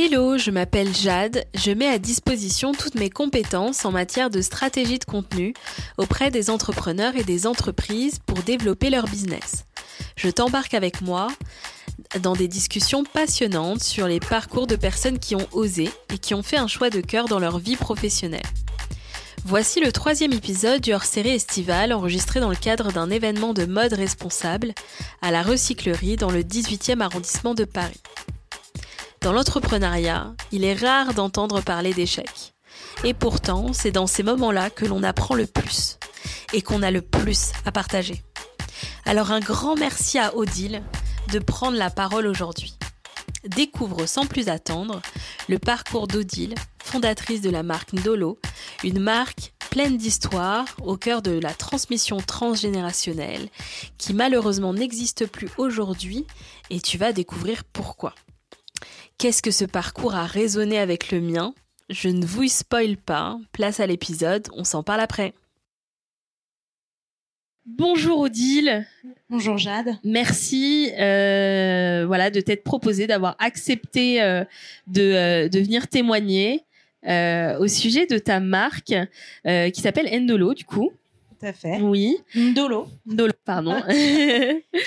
Hello, je m'appelle Jade, je mets à disposition toutes mes compétences en matière de stratégie de contenu auprès des entrepreneurs et des entreprises pour développer leur business. Je t'embarque avec moi dans des discussions passionnantes sur les parcours de personnes qui ont osé et qui ont fait un choix de cœur dans leur vie professionnelle. Voici le troisième épisode du hors-série estivale enregistré dans le cadre d'un événement de mode responsable à la recyclerie dans le 18e arrondissement de Paris. Dans l'entrepreneuriat, il est rare d'entendre parler d'échecs. Et pourtant, c'est dans ces moments-là que l'on apprend le plus et qu'on a le plus à partager. Alors un grand merci à Odile de prendre la parole aujourd'hui. Découvre sans plus attendre le parcours d'Odile, fondatrice de la marque Ndolo, une marque pleine d'histoires au cœur de la transmission transgénérationnelle qui malheureusement n'existe plus aujourd'hui et tu vas découvrir pourquoi. Qu'est-ce que ce parcours a résonné avec le mien? Je ne vous spoil pas, place à l'épisode, on s'en parle après. Bonjour Odile. Bonjour Jade. Merci euh, voilà, de t'être proposé, d'avoir accepté euh, euh, de, venir témoigner au sujet de ta marque qui s'appelle Endolo du coup. Tout à fait. Oui. Ndolo. Ndolo, pardon.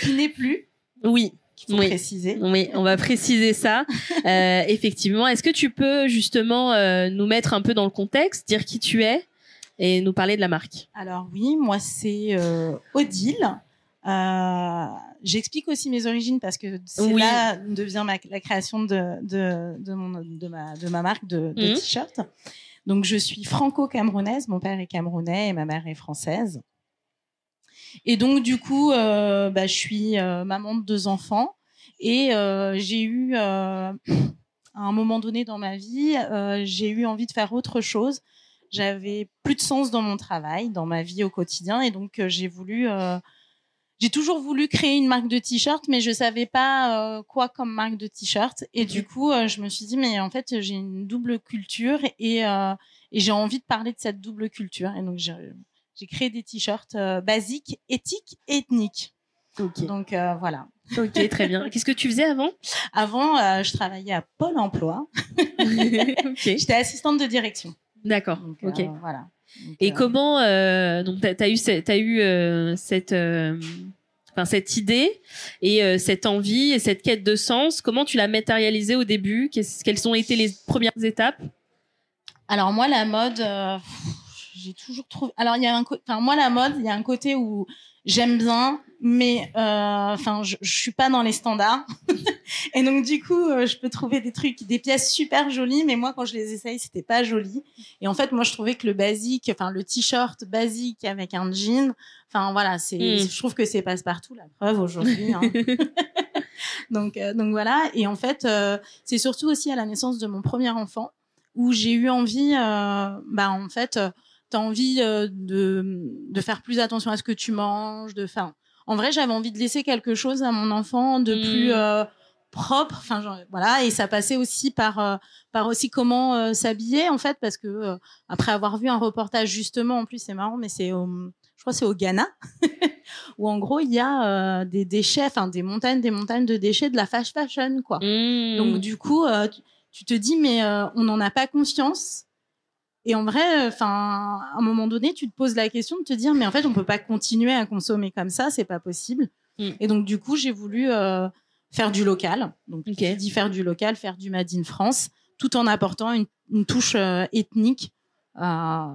qui n'est plus. Oui, oui. préciser. Oui, on va préciser ça. euh, effectivement, est-ce que tu peux justement euh, nous mettre un peu dans le contexte, dire qui tu es et nous parler de la marque? Alors oui, moi c'est euh, Odile. J'explique aussi mes origines parce que c'est là devient ma, la création de, de, de, mon, de, ma, de ma marque de, de mmh. t-shirt. Donc je suis franco-camerounaise, mon père est camerounais et ma mère est française. Et donc du coup, euh, bah, je suis euh, maman de deux enfants et euh, j'ai eu à un moment donné dans ma vie, j'ai eu envie de faire autre chose. J'avais plus de sens dans mon travail, dans ma vie au quotidien, et donc j'ai voulu j'ai toujours voulu créer une marque de t-shirt, mais je savais pas quoi comme marque de t-shirt. Et du coup, je me suis dit, mais en fait, j'ai une double culture et, et j'ai envie de parler de cette double culture. Et donc, j'ai créé des t-shirts euh, basiques, éthiques et ethniques. Donc euh, voilà. Ok, très bien. Qu'est-ce que tu faisais avant? Avant, euh, je travaillais à Pôle Emploi. J'étais assistante de direction. D'accord. ok. voilà. et comment donc t'as as eu as eu cette enfin cette idée et cette envie et cette quête de sens? Comment tu l'as matérialisée au début? Quelles ont été les premières étapes? Alors moi, la mode j'ai toujours trouvé. Alors il y a un, enfin moi la mode, il y a un côté où j'aime bien, mais euh, enfin je, je suis pas dans les standards. et donc du coup, euh, je peux trouver des trucs, des pièces super jolies, mais moi quand je les essaye, c'était pas joli. Et en fait, moi je trouvais que le basique, enfin le t-shirt basique avec un jean, enfin voilà, c'est, hmm. je trouve que c'est passe-partout la preuve aujourd'hui. Hein. donc euh, donc voilà. Et en fait, c'est surtout aussi à la naissance de mon premier enfant où j'ai eu envie, bah en fait tu as envie euh, de, de faire plus attention à ce que tu manges, de faire. En vrai, j'avais envie de laisser quelque chose à mon enfant de plus mm. euh, propre. Enfin, voilà, et ça passait aussi par euh, par aussi comment s'habiller en fait, parce que après avoir vu un reportage justement, en plus c'est marrant, mais c'est au, je crois c'est au Ghana, où en gros il y a des déchets, enfin des montagnes, des montagnes de déchets de la fast fashion quoi. Mm. Donc du coup, tu te dis mais on n'en a pas conscience et en vrai, enfin, à un moment donné, tu te poses la question de te dire, mais en fait, on peut pas continuer à consommer comme ça, c'est pas possible. Mm. Et donc, du coup, j'ai voulu euh, faire du local. Donc, okay. dit faire du local, faire du Made in France, tout en apportant une, une touche euh, ethnique à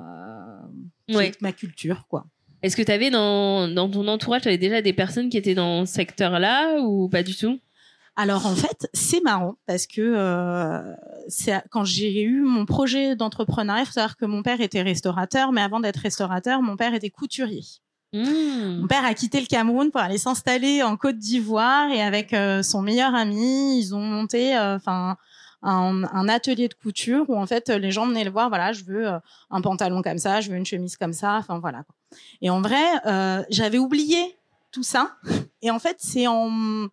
ma culture, quoi. Est-ce que tu avais dans, dans ton entourage, tu avais déjà des personnes qui étaient dans ce secteur-là ou pas du tout? Alors en fait, c'est marrant parce que euh, quand j'ai eu mon projet d'entrepreneuriat, il faut savoir que mon père était restaurateur, mais avant d'être restaurateur, mon père était couturier. Mmh. Mon père a quitté le Cameroun pour aller s'installer en Côte d'Ivoire et avec euh, son meilleur ami, ils ont monté, euh, enfin. un, un, atelier de couture où en fait les gens venaient le voir voilà je veux euh, un pantalon comme ça je veux une chemise comme ça enfin voilà et en vrai j'avais oublié tout ça et en fait c'est en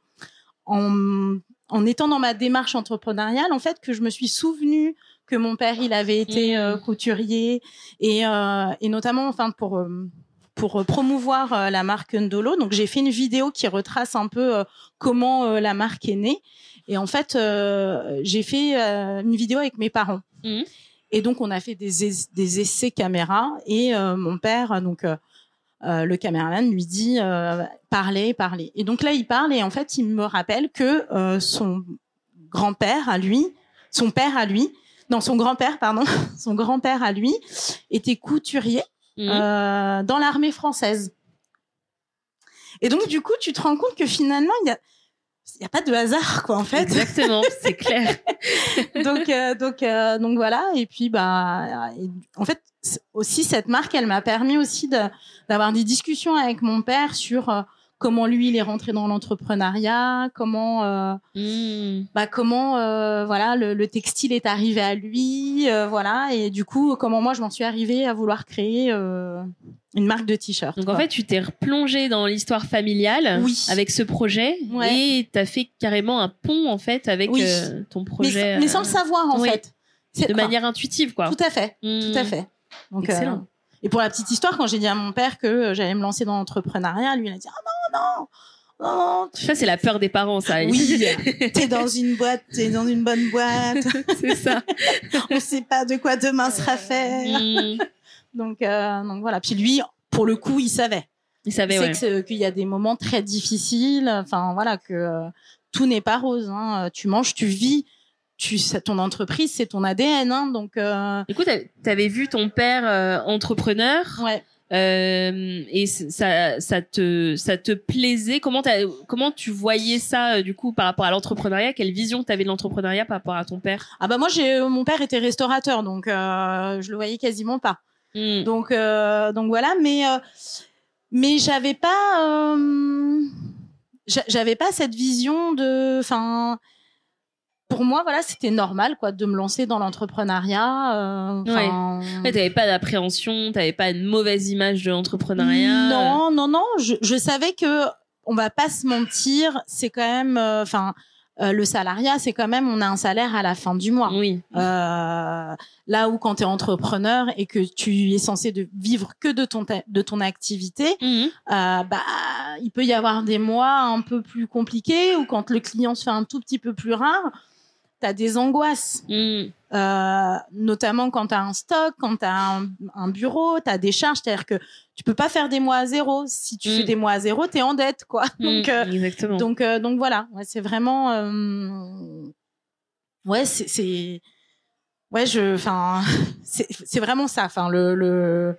en, en étant dans ma démarche entrepreneuriale, en fait, que je me suis souvenu que mon père, il avait été mmh. euh, couturier et, euh, et notamment, enfin, pour euh, pour promouvoir la marque Ndolo. Donc, j'ai fait une vidéo qui retrace un peu comment la marque est née. Et en fait, j'ai fait une vidéo avec mes parents. Mhm. Et donc, on a fait des, es- des essais caméra. Et mon père, donc euh, le caméraman, lui dit euh, parlez, parlez. Et donc là, il parle et en fait, il me rappelle que euh, son grand-père à lui, son père à lui, non, son grand-père, pardon, son grand-père à lui était couturier euh, dans l'armée française. Et donc, du coup, tu te rends compte que finalement, il y a, il y a pas de hasard, quoi, en fait. Exactement, c'est clair. donc, euh, donc, euh, donc voilà. Et puis, bah, en fait, aussi cette marque, elle m'a permis aussi de d'avoir des discussions avec mon père sur euh, comment lui il est rentré dans l'entrepreneuriat, comment, euh, Mhm. bah, comment, euh, voilà, le, le textile est arrivé à lui, voilà. Et du coup, comment moi je m'en suis arrivée à vouloir créer une marque de t-shirt. Donc en fait, tu t'es replongé dans l'histoire familiale Oui. avec ce projet Ouais. et t'as fait carrément un pont en fait avec Oui. ton projet. mais sans le savoir en oui. fait. De manière intuitive quoi. Tout à fait. Tout à fait. Donc, Excellent. euh, et pour la petite histoire, quand j'ai dit à mon père que euh, j'allais me lancer dans l'entrepreneuriat, lui, il a dit Ah non, non, non, tu- Ça c'est la peur des parents ça. Oui, t'es dans une boîte, t'es dans une bonne boîte, c'est ça. on sait pas de quoi demain sera fait. Mhm. Donc, euh, donc voilà. Puis lui, pour le coup, il savait. Il savait ouais. qu'il y a des moments très difficiles. Enfin, voilà, que euh, tout n'est pas rose. Hein. Tu manges, tu vis. Tu, ton entreprise, c'est ton ADN. Hein. Donc, euh, t'a- t'avais vu ton père euh, entrepreneur ouais. euh, et ça, ça te, ça te plaisait. Comment, comment tu voyais ça euh, du coup par rapport à l'entrepreneuriat? Quelle vision t'avais de l'entrepreneuriat par rapport à ton père? Ah bah moi, j'ai, mon père était restaurateur, donc je le voyais quasiment pas. Mhm. Donc, donc voilà, mais mais j'avais pas, j'a- j'avais pas cette vision de, enfin, pour moi, voilà, c'était normal, quoi, de me lancer dans l'entrepreneuriat. euh, Ouais, t'avais pas d'appréhension, t'avais pas une mauvaise image de l'entrepreneuriat. Non, non, non. Je, je savais que on va pas se mentir, c'est quand même, euh, enfin, euh, le salariat, c'est quand même, on a un salaire à la fin du mois. Oui. Euh, là où quand tu es entrepreneur et que tu es censé de vivre que de ton de ton activité, Mhm. euh, bah il peut y avoir des mois un peu plus compliqués ou quand le client se fait un tout petit peu plus rare, tu as des angoisses. Mhm. Euh, notamment quand tu as un stock, quand tu as un, un bureau, tu as des charges, c'est-à-dire que tu peux pas faire des mois à zéro. Si tu Mm. fais des mois à zéro, tu es en dette quoi. Donc Mhm. euh, Exactement. donc, euh, donc voilà, ouais, c'est vraiment. euh, Ouais, c'est. Ouais, je. Enfin, c'est vraiment ça. Enfin, le, le,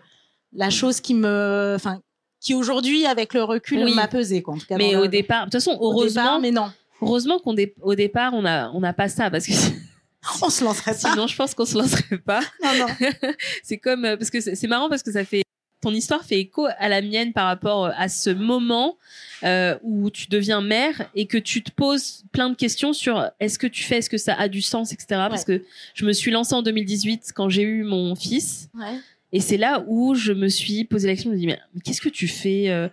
la chose qui me. Enfin, qui aujourd'hui, avec le recul, Oui. m'a pesé, quoi. En tout cas, mais au le- départ, de toute façon, au heureusement, départ, mais non. Heureusement qu'on dé- au départ, on a, on n'a pas ça parce que On se lancerait pas. sinon, je pense qu'on se lancerait pas. Non, non. c'est comme euh, parce que c'est marrant parce que ça fait ton histoire fait écho à la mienne par rapport euh, à ce moment euh, où tu deviens mère et que tu te poses plein de questions sur est-ce que tu fais, est-ce que ça a du sens, etc. Parce que je me suis lancée en 2018 quand j'ai eu mon fils Ouais. et c'est là où je me suis posé la question, je me dis mais, mais qu'est-ce que tu fais euh,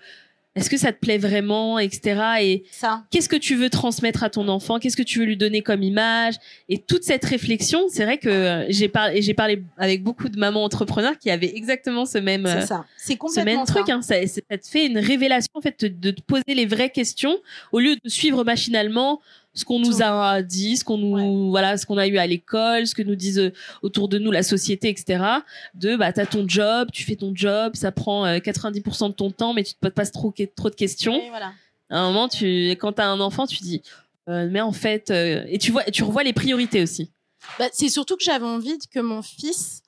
Est-ce que ça te plaît vraiment, etc. Et Ça. qu'est-ce que tu veux transmettre à ton enfant? Qu'est-ce que tu veux lui donner comme image? Et toute cette réflexion, c'est vrai que euh, j'ai parlé, j'ai parlé avec beaucoup de mamans entrepreneurs qui avaient exactement ce même, euh, C'est ça. C'est ce même truc. ça. Hein. Ça te fait une révélation en fait de, de te poser les vraies questions au lieu de suivre machinalement ce qu'on nous a dit, ce qu'on nous, Ouais. voilà, ce qu'on a eu à l'école, ce que nous disent euh, autour de nous la société, etc. De bah t'as ton job, tu fais ton job, ça prend euh, 90% de ton temps, mais tu te poses pas trop, trop de questions Et voilà. à un moment, tu, quand t'as un enfant, tu dis, euh, mais en fait, euh, et tu vois, tu revois les priorités aussi. Bah, c'est surtout que j'avais envie que mon fils,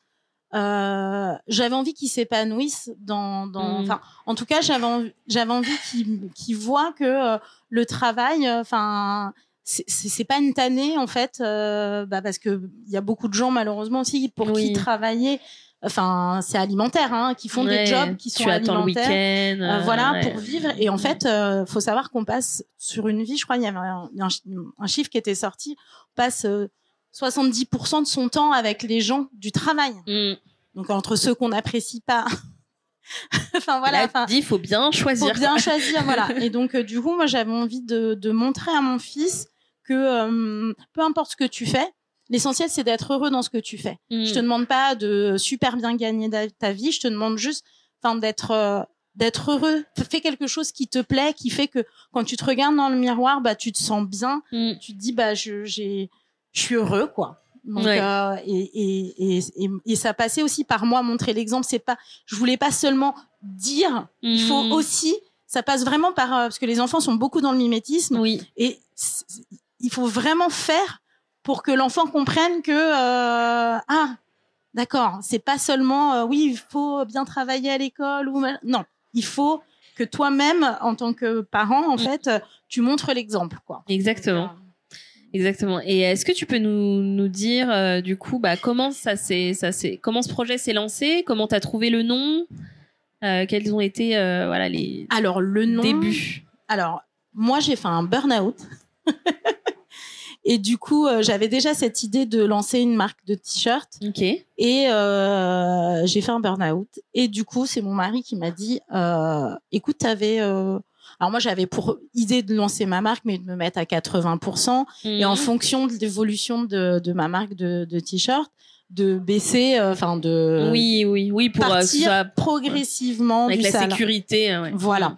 euh, j'avais envie qu'il s'épanouisse dans, dans, Mm. enfin, en tout cas, j'avais envie, j'avais envie qu'il, qu'il voit que euh, le travail, euh, enfin, c'est, pas une tannée en fait, euh, bah, parce que il y a beaucoup de gens malheureusement aussi pour Oui. qui travailler, enfin, c'est alimentaire, hein, qui font Ouais, des jobs qui sont tu attends le alimentaires. week-end. Euh, euh, voilà, ouais. pour vivre. Et en fait, euh, faut savoir qu'on passe sur une vie, je crois, il y avait un, un chi- un chiffre qui était sorti, on passe euh, 70% de son temps avec les gens du travail. Mm. Donc entre ceux qu'on n'apprécie pas. enfin voilà, enfin, dis, faut bien choisir. faut bien choisir, voilà. Et donc euh, du coup, moi j'avais envie de, de montrer à mon fils que euh, peu importe ce que tu fais, l'essentiel c'est d'être heureux dans ce que tu fais. Mm. Je te demande pas de super bien gagner ta vie, je te demande juste enfin d'être euh, d'être heureux. Fais quelque chose qui te plaît, qui fait que quand tu te regardes dans le miroir, bah tu te sens bien. Mm. Tu te dis bah je j'ai je suis heureux quoi. Donc, Ouais. euh, et, et, et, et, ça passait aussi par moi montrer l'exemple. C'est pas, je voulais pas seulement dire. Il faut Mm. aussi, ça passe vraiment par euh, parce que les enfants sont beaucoup dans le mimétisme Oui. et il faut vraiment faire pour que l'enfant comprenne que euh, ah d'accord, c'est pas seulement euh, oui il faut bien travailler à l'école ou non, il faut que toi-même en tant que parent en fait tu montres l'exemple quoi. Exactement. Euh, Exactement. Et est-ce que tu peux nous, nous dire euh, du coup bah, comment ça s'est ça s'est comment ce projet s'est lancé, comment tu as trouvé le nom, euh, quels ont été euh, voilà les Alors le nom. débuts? Alors moi j'ai fait un burn-out. Et du coup, euh, j'avais déjà cette idée de lancer une marque de t-shirt. OK. Et euh, j'ai fait un burn-out. Et du coup, c'est mon mari qui m'a dit, euh, écoute, t'avais... Euh... Alors moi, j'avais pour idée de lancer ma marque, mais de me mettre à 80%. Et en Mhm. fonction de l'évolution de, de ma marque de, de t-shirt, de baisser, euh, enfin de oui, oui, oui pour euh, que ce partir soit progressivement avec du la sécurité. euh, ouais. Voilà.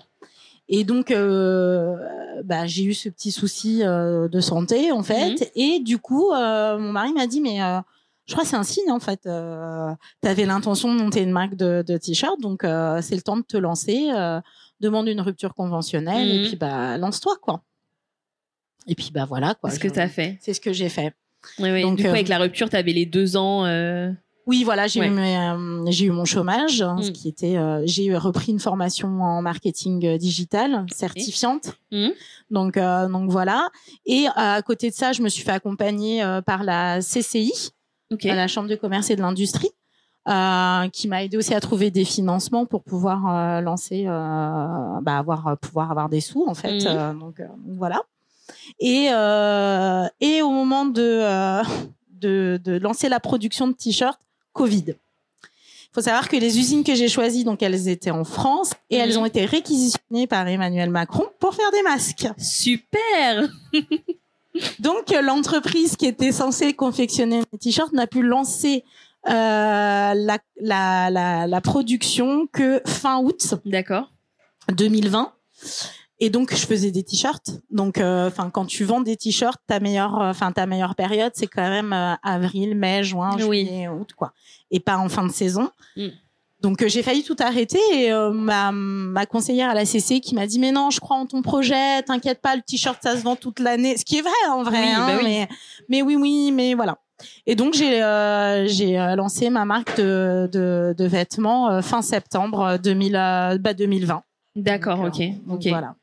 Et donc, euh, bah, j'ai eu ce petit souci euh, de santé, en fait. Mhm. Et du coup, euh, mon mari m'a dit, mais euh, je crois que c'est un signe, en fait. Tu avais l'intention de monter une marque de, de t-shirt, donc c'est le temps de te lancer. demande une rupture conventionnelle Mhm. et puis bah lance-toi, quoi. Et puis bah voilà, quoi. Ce que Je- tu as fait. C'est ce que j'ai fait. Oui, oui. Donc, du coup, avec la rupture, tu avais les deux ans. Oui, voilà, j'ai Ouais. eu, euh, eu mon chômage, hein, ce Mm. qui était, euh, j'ai repris une formation en marketing euh, digital certifiante. Mm. Donc, euh, donc voilà. Et à côté de ça, je me suis fait accompagner par la CCI, la Chambre de commerce et de l'industrie, qui m'a aidé aussi à trouver des financements pour pouvoir lancer, bah, avoir, pouvoir avoir des sous en fait. Euh, donc, voilà. Et, et au moment de, de, de lancer la production de t-shirts, Covid. Il faut savoir que les usines que j'ai choisies, donc elles étaient en France et elles Mhm. ont été réquisitionnées par Emmanuel Macron pour faire des masques. Super. Donc l'entreprise qui était censée confectionner les t-shirts n'a pu lancer euh, la, la, la, la production que fin août D'accord. 2020. Et donc je faisais des t-shirts. Donc euh, enfin quand tu vends des t-shirts, ta meilleure euh, enfin ta meilleure période c'est quand même euh, avril, mai, juin, Oui. juillet, août quoi. Et pas en fin de saison. Mm. Donc euh, j'ai failli tout arrêter et ma, ma conseillère à la CC qui m'a dit mais non je crois en ton projet t'inquiète pas le t-shirt ça se vend toute l'année ce qui est vrai en vrai Oui, hein, bah oui. mais mais oui oui mais voilà et donc j'ai euh, j'ai lancé ma marque de de, de vêtements euh, fin septembre 2000 euh, bah, 2020 D'accord, ok. donc ok. voilà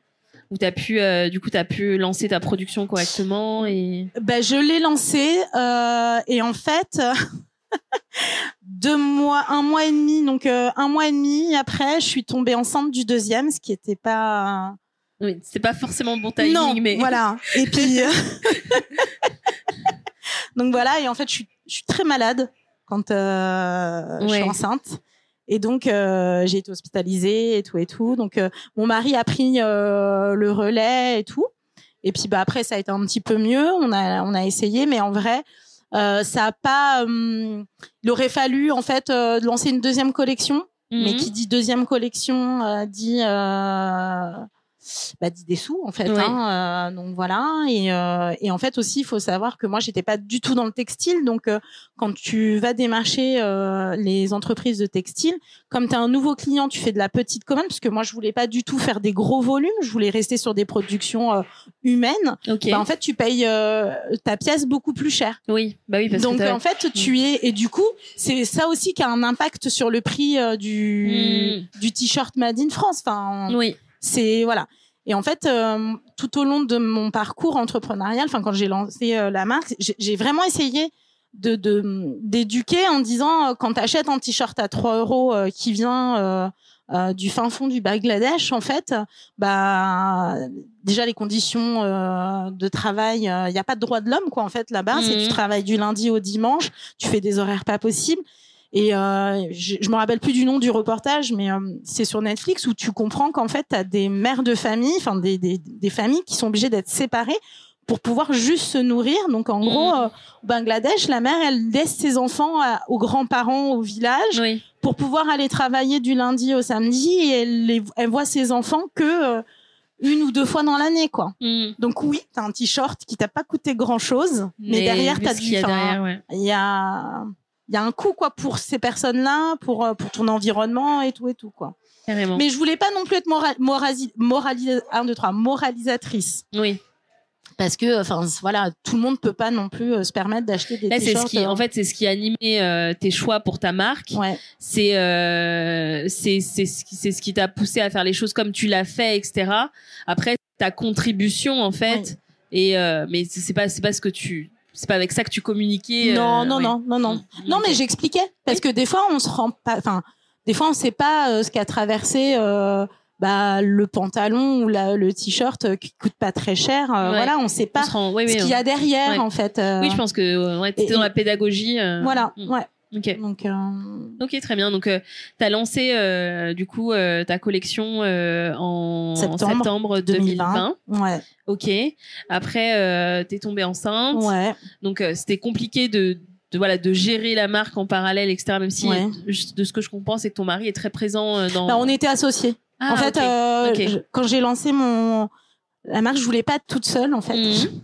Où t'as pu, euh, du coup, t'as pu lancer ta production correctement et. ben je l'ai lancé euh, et en fait deux mois un mois et demi donc euh, un mois et demi après je suis tombée enceinte du deuxième ce qui était pas Oui, c'est pas forcément bon timing, non, mais. voilà. Et puis, donc voilà. Et en fait, je suis, je suis très malade quand euh, je suis Ouais. enceinte. Et donc, euh, j'ai été hospitalisée et tout et tout. Donc, euh, mon mari a pris euh, le relais et tout. Et puis, bah après, ça a été un petit peu mieux. On a, on a essayé, mais en vrai, ça a pas. hum, il aurait fallu en fait lancer une deuxième collection. Mais Mhm. qui dit deuxième collection dit bah, dit des sous en fait. Hein, euh, donc voilà. Et, euh, et en fait aussi, il faut savoir que moi, j'étais pas du tout dans le textile. Donc euh, quand tu vas démarcher euh, les entreprises de textile, comme tu as un nouveau client, tu fais de la petite commande parce que moi, je voulais pas du tout faire des gros volumes. Je voulais rester sur des productions euh, humaines. Ok. Bah, en fait, tu payes euh, ta pièce beaucoup plus cher. oui, bah oui, parce Donc que. en fait, tu es et du coup, c'est ça aussi qui a un impact sur le prix du du t-shirt Made in France. Enfin, Oui. C'est voilà. Et en fait, euh, tout au long de mon parcours entrepreneurial, enfin quand j'ai lancé euh, la marque, j'ai vraiment essayé de d'éduquer en disant euh, quand tu achètes un t-shirt à 3 euros qui vient du fin fond du Bangladesh, en fait, bah déjà les conditions de travail, il n'y a pas de droit de l'homme quoi en fait là-bas. C'est Mhm. tu travailles du lundi au dimanche, tu fais des horaires pas possibles. Et euh, je, je me rappelle plus du nom du reportage, mais euh, c'est sur Netflix où tu comprends qu'en fait, tu as des mères de famille, enfin des, des, des familles qui sont obligées d'être séparées pour pouvoir juste se nourrir. Donc en gros, Mhm. euh, au Bangladesh, la mère, elle laisse ses enfants à- aux grands-parents au village Oui. pour pouvoir aller travailler du lundi au samedi et elle, les- elle voit ses enfants que euh, une ou deux fois dans l'année, quoi. Mm. Donc oui, t'as un t-shirt qui t'a pas coûté grand-chose, mais, derrière t'as du, qu'il y a derrière, ouais. il y a, il y a un coût quoi pour ces personnes-là, pour euh, pour ton environnement et tout et tout quoi. Carrément. Mais je voulais pas non plus être mora- morali- un, deux, trois, moralisatrice Oui. parce que enfin voilà, tout le monde peut pas non plus euh, se permettre d'acheter des t-shirts. ce qui, euh, en fait, c'est ce qui a animé euh, tes choix pour ta marque. ouais. C'est, c'est, c'est ce qui, c'est ce qui t'a poussé à faire les choses comme tu l'as fait, etc. Après, ta contribution, en fait. Et mais c'est pas, c'est pas ce que tu, c'est pas avec ça que tu communiquais. non, euh, non, non, non, non, Mm. non, Ok. mais j'expliquais parce que des fois on se rend pas, enfin, des fois on sait pas euh, ce qu'a traversé. euh, bah, le pantalon ou la, le t-shirt qui coûte pas très cher, euh, Ouais. voilà, on sait pas rend- ce qu'il y a derrière Ouais. en fait. euh, Oui, je pense que ouais, Et- dans la pédagogie. euh, Voilà, mm. ouais. Ok. Donc, euh, Ok, très bien. Donc, euh, tu as lancé euh, du coup euh, ta collection euh, en Septembre septembre 2020. 2020. ouais, Ok. Après, euh, tu es tombée enceinte. ouais. Donc, euh, c'était compliqué de, de voilà de gérer la marque en parallèle, etc. Même si Ouais. de ce que je comprends, c'est que ton mari est très présent euh, dans. Bah, on était associés. Ah, en fait, euh, je- quand j'ai lancé mon la marque, je voulais pas être toute seule en fait. Mhm.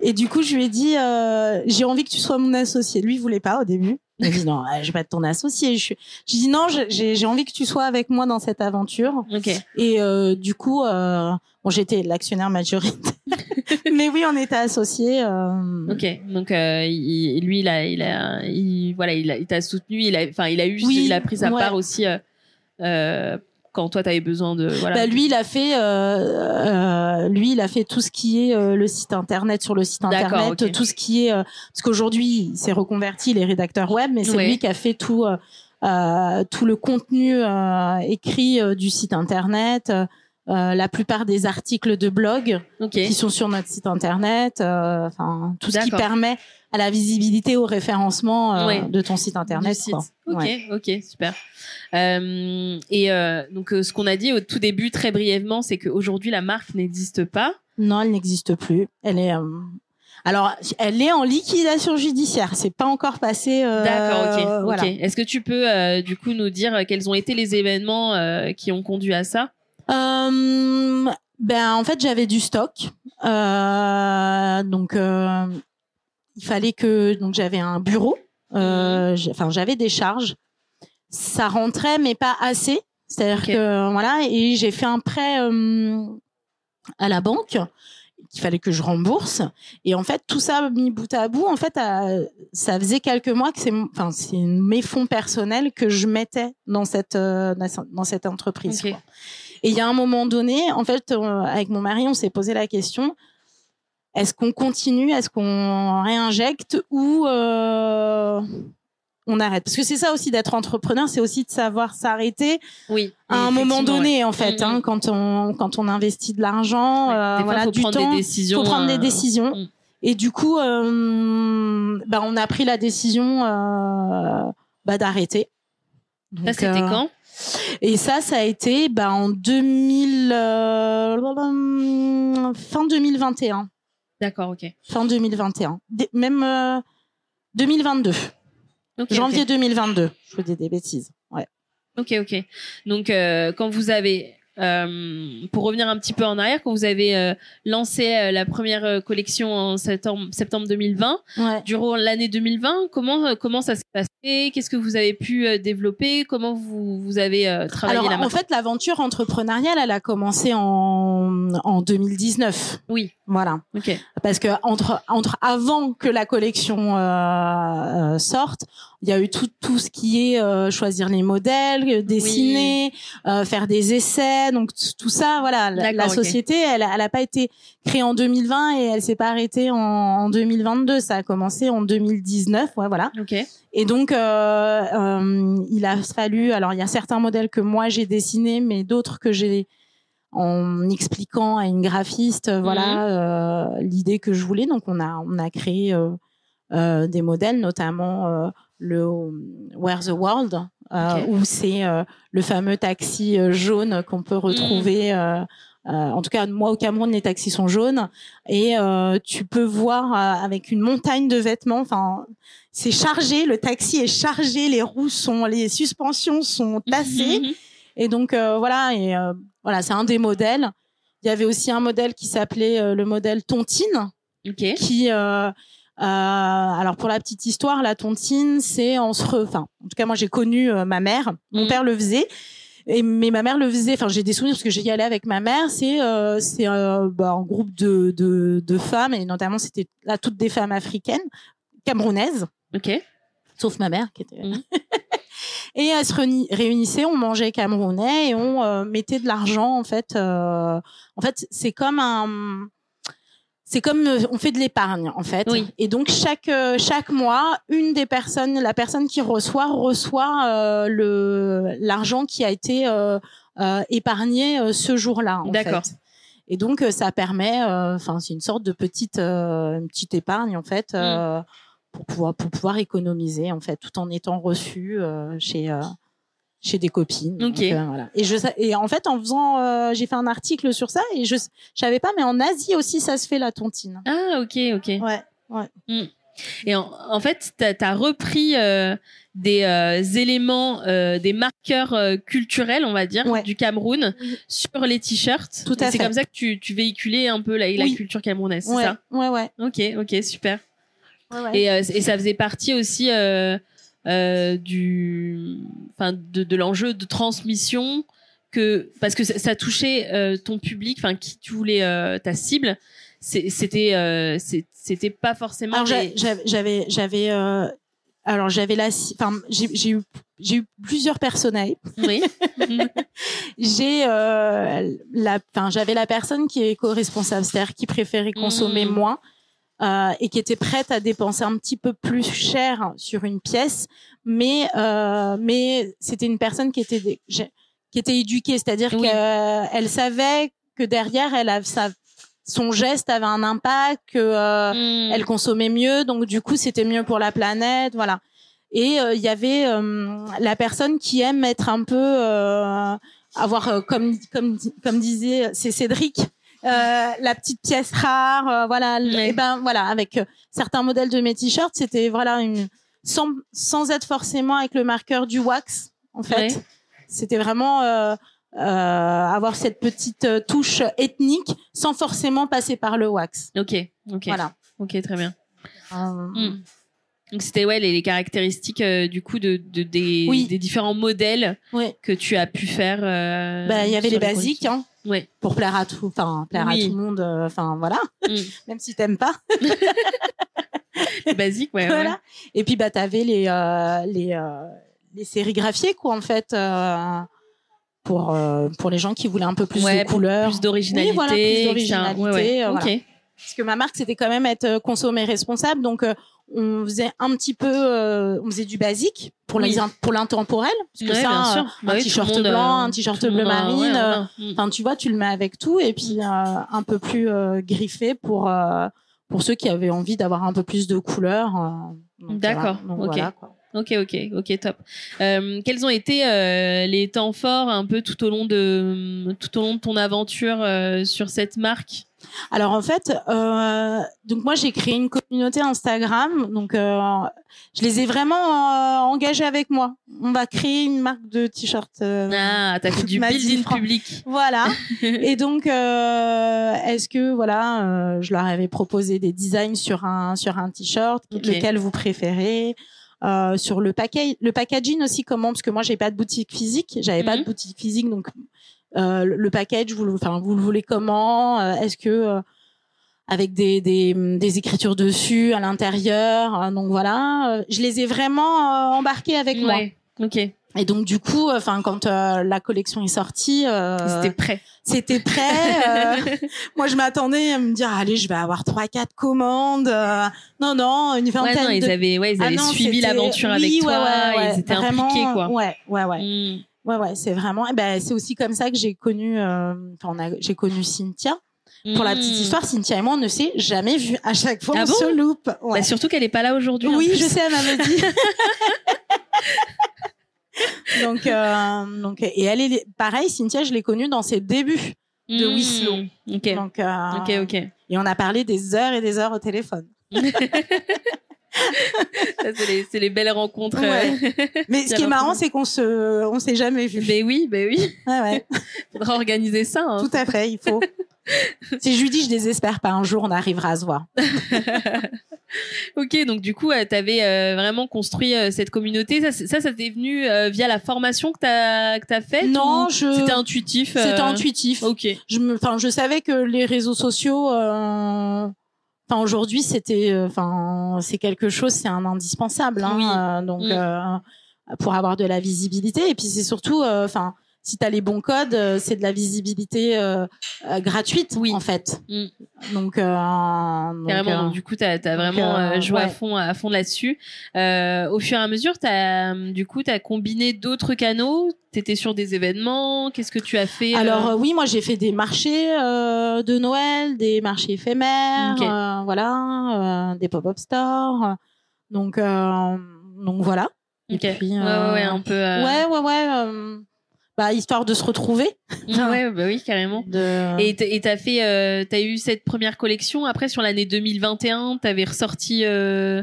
Et du coup, je lui ai dit, euh, j'ai envie que tu sois mon associé. Lui, il voulait pas au début. Il m'a dit non, euh, je vais pas être ton associé. Je. J'ai dit non, je- j'ai j'ai envie que tu sois avec moi dans cette aventure. Ok. Et euh, du coup, euh, bon, j'étais l'actionnaire majoritaire, mais oui, on était associés. euh, Ok. Donc, euh, il- lui, il a, il a, il, voilà, il a- il t'a soutenu. Il a, enfin, il a eu, Oui, il a pris sa ouais. part aussi. euh, euh, quand toi, t'avais besoin de, voilà. Bah, lui, il a fait, euh, euh, lui, il a fait tout ce qui est euh, le site internet sur le site internet, tout ce qui est, euh, parce qu'aujourd'hui, il s'est reconverti, il est rédacteur web, mais c'est Ouais. lui qui a fait tout, euh, euh, tout le contenu euh, écrit du site internet, la plupart des articles de blog ok. qui sont sur notre site internet, euh, enfin tout ce qui permet à la visibilité, au référencement euh, Ouais. de ton site internet. site. Ok, Ouais. ok, super. Euh, et euh, donc, euh, ce qu'on a dit au tout début, très brièvement, c'est qu'aujourd'hui, la marque n'existe pas. Non, elle n'existe plus. Elle est. euh, Alors, elle est en liquidation judiciaire. C'est pas encore passé. euh, D'accord, ok. Voilà. ok. Est-ce que tu peux, euh, du coup, nous dire quels ont été les événements euh, qui ont conduit à ça? Euh, ben, en fait, j'avais du stock. Euh, donc, euh, il fallait que. Donc, j'avais un bureau. Euh, Enfin, j'avais des charges. Ça rentrait, mais pas assez. C'est-à-dire que voilà, et j'ai fait un prêt euh, à la banque qu'il fallait que je rembourse. Et en fait, tout ça mis bout à bout, en fait, euh, ça faisait quelques mois que c'est, enfin, c'est mes fonds personnels que je mettais dans cette euh, dans cette entreprise. Quoi. Et il y a un moment donné, en fait, euh, avec mon mari, on s'est posé la question est-ce qu'on continue, est-ce qu'on réinjecte? Ou euh, on arrête? Parce que c'est ça aussi d'être entrepreneur, c'est aussi de savoir s'arrêter Oui. à un moment donné, ouais. en fait, Mhm. hein, quand on quand on investit de l'argent, Ouais. euh, voilà, faut du prendre temps, des décisions. faut prendre euh, des décisions. Mm. Et du coup, euh, bah, on a pris la décision euh, bah, d'arrêter. Ça, c'était euh, quand? et ça, ça a été bah, en 2000, euh, fin 2021. D'accord, ok. Fin 2021. Dé- même euh, 2022. Ok, Janvier ok. 2022. Je vous dis des bêtises. Ouais. Ok, ok. Donc, euh, quand vous avez, euh, pour revenir un petit peu en arrière, quand vous avez euh, lancé euh, la première euh, collection en septembre, septembre 2020, Ouais. durant l'année 2020, comment euh, comment ça s'est passé? Qu'est-ce que vous avez pu euh, développer? Comment vous vous avez euh, travaillé Alors, la en marque fait, l'aventure entrepreneuriale, elle a commencé en, en 2019. Oui. Voilà. Ok. Parce que entre, entre avant que la collection sorte, il y a eu tout, tout ce qui est euh, choisir les modèles, euh, dessiner, euh, faire des essais. Donc, tout ça, voilà. La, société, elle, a- elle a pas été créée en 2020 et elle s'est pas arrêtée en, en 2022. Ça a commencé en 2019. Ouais, voilà. Ok. Et donc, euh, euh, il a fallu. Alors, il y a certains modèles que moi j'ai dessinés, mais d'autres que j'ai en expliquant à une graphiste, euh, voilà, euh, l'idée que je voulais. Donc, on a on a créé euh, euh, des modèles, notamment euh, le Where the World, euh, où c'est euh, le fameux taxi euh, jaune qu'on peut retrouver euh, en tout cas, moi au Cameroun, les taxis sont jaunes et tu peux voir avec une montagne de vêtements. Enfin, c'est chargé, le taxi est chargé, les roues sont, les suspensions sont tassées. Mhm. Et donc voilà, et voilà, c'est un des modèles. Il y avait aussi un modèle qui s'appelait le modèle Tontine, qui euh, alors pour la petite histoire, la tontine, c'est en se, enfin, en tout cas moi j'ai connu euh, ma mère, mon mhm. père le faisait. Et, mais ma mère le faisait. Enfin, j'ai des souvenirs parce que j'y allais avec ma mère. C'est euh, c'est bah, un groupe de, de, de femmes et notamment c'était là toutes des femmes africaines, camerounaises. Ok. Sauf ma mère qui était. Mhm. et elles se réunissaient, on mangeait camerounais et on mettait de l'argent en fait. en fait, c'est comme un c'est comme euh, on fait de l'épargne en fait. Et donc chaque euh, chaque mois, une des personnes, la personne qui reçoit reçoit euh, le l'argent qui a été épargné ce jour-là. D'accord. Et donc ça permet, enfin c'est une sorte de petite petite épargne en fait. Mm. pour pouvoir pour pouvoir économiser en fait tout en étant reçu chez chez des copines. Euh, voilà. Et je et en fait en faisant euh, j'ai fait un article sur ça et je je savais pas mais en Asie aussi ça se fait la tontine. Ah OK OK. Ouais ouais. Hmm. Et en, fait, tu as, repris euh, des éléments, des marqueurs culturels, on va dire, du Cameroun sur les t-shirts. Tout à C'est comme ça que tu, tu véhiculais un peu la, la culture camerounaise, c'est ça? Ouais, ouais. Ok, ok, super. Et, et, ça faisait partie aussi euh, du, enfin, de, de l'enjeu de transmission que parce que ça, touchait euh, ton public, enfin qui tu voulais euh, ta cible, c'était euh, c'était pas forcément. Alors j'avais j'avais alors j'avais la enfin j'ai eu j'ai eu plusieurs personnels. Oui. j'ai la enfin j'avais la personne qui est co-responsable, c'est-à-dire qui préférait consommer mmh. moins euh, et qui était prête à dépenser un petit peu plus cher sur une pièce, mais euh, mais c'était une personne qui était qui était éduquée, c'est-à-dire qu'elle savait que derrière elle a sa son geste avait un impact, que euh, hmm. elle consommait mieux, donc du coup c'était mieux pour la planète, voilà. Et euh, il y avait euh, la personne qui aime être un peu avoir comme comme comme disait c'est Cédric euh, la petite pièce rare, euh, voilà. Et ben voilà, avec euh, certains modèles de mes t-shirts, c'était voilà une sans sans être forcément avec le marqueur du wax en fait. C'était vraiment avoir cette petite touche ethnique sans forcément passer par le wax. Ok, ok. Voilà. Ok, très bien. Hmm. Donc c'était ouais les, caractéristiques du coup de, de des, des, différents modèles que tu as pu faire. bah il y avait les basiques hein. Ouais. Pour plaire à tout, enfin plaire à tout le monde, euh, enfin voilà. Mm. Même si t'aimes pas. Basique, ouais. Voilà. Et puis bah t'avais les euh, les euh, les sérigraphiés quoi en fait. Euh, pour pour les gens qui voulaient un peu plus de couleurs, plus d'originalité, oui, voilà, plus d'originalité. Ouais, Parce que ma marque c'était quand même être consommé responsable, donc on faisait un petit peu, euh, on faisait du basique pour pour l'intemporel, parce que ça, un bah t-shirt blanc, un t-shirt bleu marine, euh, mm. enfin tu vois, tu le mets avec tout, et puis euh, un peu plus griffé pour pour ceux qui avaient envie d'avoir un peu plus de couleurs. D'accord. ok. Ok, ok, ok, top. quels ont été les temps forts un peu tout au long de tout au long de ton aventure sur cette marque? Alors en fait, euh, donc moi j'ai créé une communauté Instagram, donc euh, je les ai vraiment euh, engagés avec moi. On va créer une marque de t-shirt. Euh, ah, t'as fait du building public. Voilà. Et donc est-ce que voilà, je leur avais proposé des designs sur un sur un t-shirt, lequel vous préférez. sur le package, le packaging aussi comment? Parce que moi j'ai pas de boutique physique, j'avais pas de mhm. boutique physique donc euh, le package, vous, enfin, vous le voulez comment euh, Est-ce que euh, avec des, des, des, écritures dessus à l'intérieur. Donc voilà, je les ai vraiment embarqués avec moi. Ok. Et donc du coup, enfin quand la collection est sortie, c'était prêt. C'était prêt. moi, je m'attendais à me dire, allez, je vais avoir trois, quatre commandes. non, non, une vingtaine. Ouais, non, ils avaient, ouais, ils ah avaient suivi l'aventure avec toi. ils étaient impliqués, quoi. Ouais, ouais, ouais. Hmm. Ouais, ouais, c'est vraiment. Eh ben, c'est aussi comme ça que j'ai connu. Euh, enfin, j'ai connu Cynthia. Pour la petite hmm. histoire, Cynthia et moi, on ne s'est jamais vu. À chaque fois, ah on se loupe. Bah, surtout qu'elle est pas là aujourd'hui. Oui, je sais, elle m'avait dit. donc, euh, donc, et elle est pareil. Cynthia, je l'ai connue dans ses débuts. de Mmh. Donc, euh, Ok, ok. Et on a parlé des heures et des heures au téléphone. C'est les, les belles rencontres. Ouais. euh. Mais ce qui est marrant, c'est qu'on se, on s'est jamais vu. ben oui, ben oui. Ouais, ouais. Faudra organiser ça. hein. Tout à fait, il faut. si je lui dis, je désespère pas, un jour on arrivera à se voir. Ok, donc du coup, tu avais vraiment construit euh, cette communauté. Ça, ça, ça t'est venu euh, via la formation que t'as que t'as faite Non, je- C'était intuitif. euh, C'était intuitif. Ok. Je me, enfin, je savais que les réseaux sociaux, euh, enfin aujourd'hui, c'était, euh, enfin, c'est quelque chose, c'est un indispensable. Hein, Oui. euh, donc, Mm. euh, pour avoir de la visibilité. Et puis c'est surtout, enfin. Si tu as les bons codes, euh, c'est de la visibilité euh, euh, gratuite Oui. en fait. Mm. Donc, euh, donc, Carrément. euh, du coup, t'as as vraiment joué à fond, à fond là-dessus. Au fur et à mesure, t'as, du coup, t'as combiné d'autres canaux? T'étais sur des événements? Qu'est-ce que tu as fait Alors oui, moi j'ai fait des marchés de Noël, des marchés éphémères, Ok. euh, voilà, des pop-up stores. Donc euh, donc voilà. Et Ok. puis, ouais, ouais, ouais, un peu. Ouais ouais ouais. Bah histoire de se retrouver. ouais, bah oui, carrément. De... Et t'as fait, euh, t'as eu cette première collection. Après, sur l'année 2021, t'avais ressorti. Euh...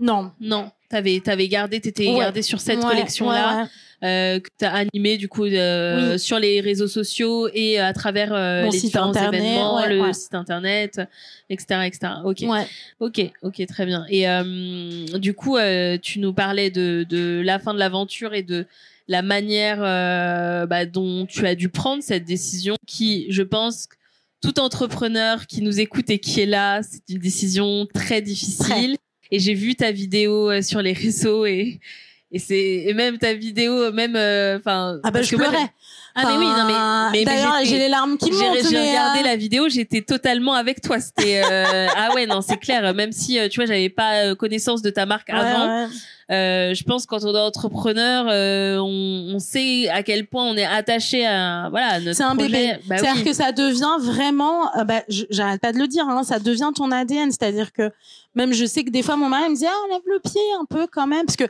non. Non, t'avais, t'avais gardé, t'étais Ouais. gardé sur cette Ouais, collection-là. ouais, euh, que tu as animé du coup Oui. sur les réseaux sociaux et à travers les différents internet, événements, le site internet, etc., etc. Ok, ok, ok, très bien. Et du coup, tu nous parlais de, de la fin de l'aventure et de la manière euh, bah, dont tu as dû prendre cette décision, qui, je pense, tout entrepreneur qui nous écoute et qui est là, c'est une décision très difficile. Et j'ai vu ta vidéo euh, sur les réseaux et et c'est et même ta vidéo même euh, enfin Ah bah je moi, ah mais oui non mais mais, D'ailleurs j'ai les larmes qui montent. j'ai regardé euh, la vidéo, j'étais totalement avec toi. C'était euh, ah ouais non c'est clair. Même si euh, tu vois j'avais pas euh, connaissance de ta marque ouais, avant, ouais. euh, je pense quand on est entrepreneur, euh, on, on sait à quel point on est attaché à voilà à notre C'est un projet. bébé. Bah c'est-à-dire oui. que ça devient vraiment, bah, j'arrête pas de le dire, hein, ça devient ton ADN. C'est-à-dire que même je sais que des fois mon mari me dit ah lève le pied un peu quand même parce que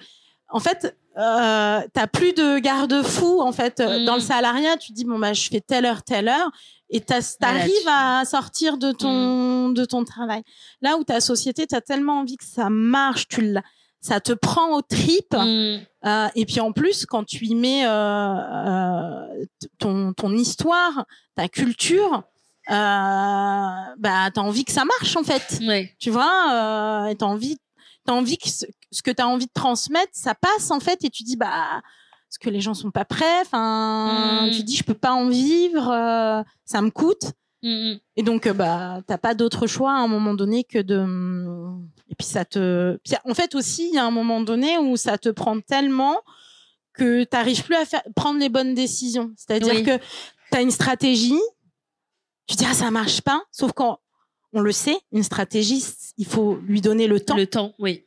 en fait euh, t'as plus de garde-fou en fait Euh, Mm. dans le salariat. Tu dis bon bah je fais telle heure telle heure et t'arrives tu- à sortir de ton de ton travail. Là où ta société t'as tellement envie que ça marche, tu l'as ça te prend aux tripes. Mm. Euh, et puis en plus, quand tu y mets euh, euh, ton, ton histoire, ta culture, euh, bah t'as envie que ça marche en fait. Ouais. Tu vois, euh, et t'as envie, t'as envie que ce, que t'as envie de transmettre, ça passe en fait. Et tu dis bah parce que les gens sont pas prêts. Enfin, Mm. tu dis je peux pas en vivre, euh, ça me coûte. Mm, mm. Et donc, euh, bah, t'as pas d'autre choix à un moment donné que de. Et puis ça te. en fait aussi, il y a un moment donné où ça te prend tellement que t'arrives plus à faire prendre les bonnes décisions. C'est-à-dire Oui. que t'as une stratégie, tu dis ah ça marche pas, sauf quand on le sait, une stratégie, il faut lui donner le temps. Le temps, oui.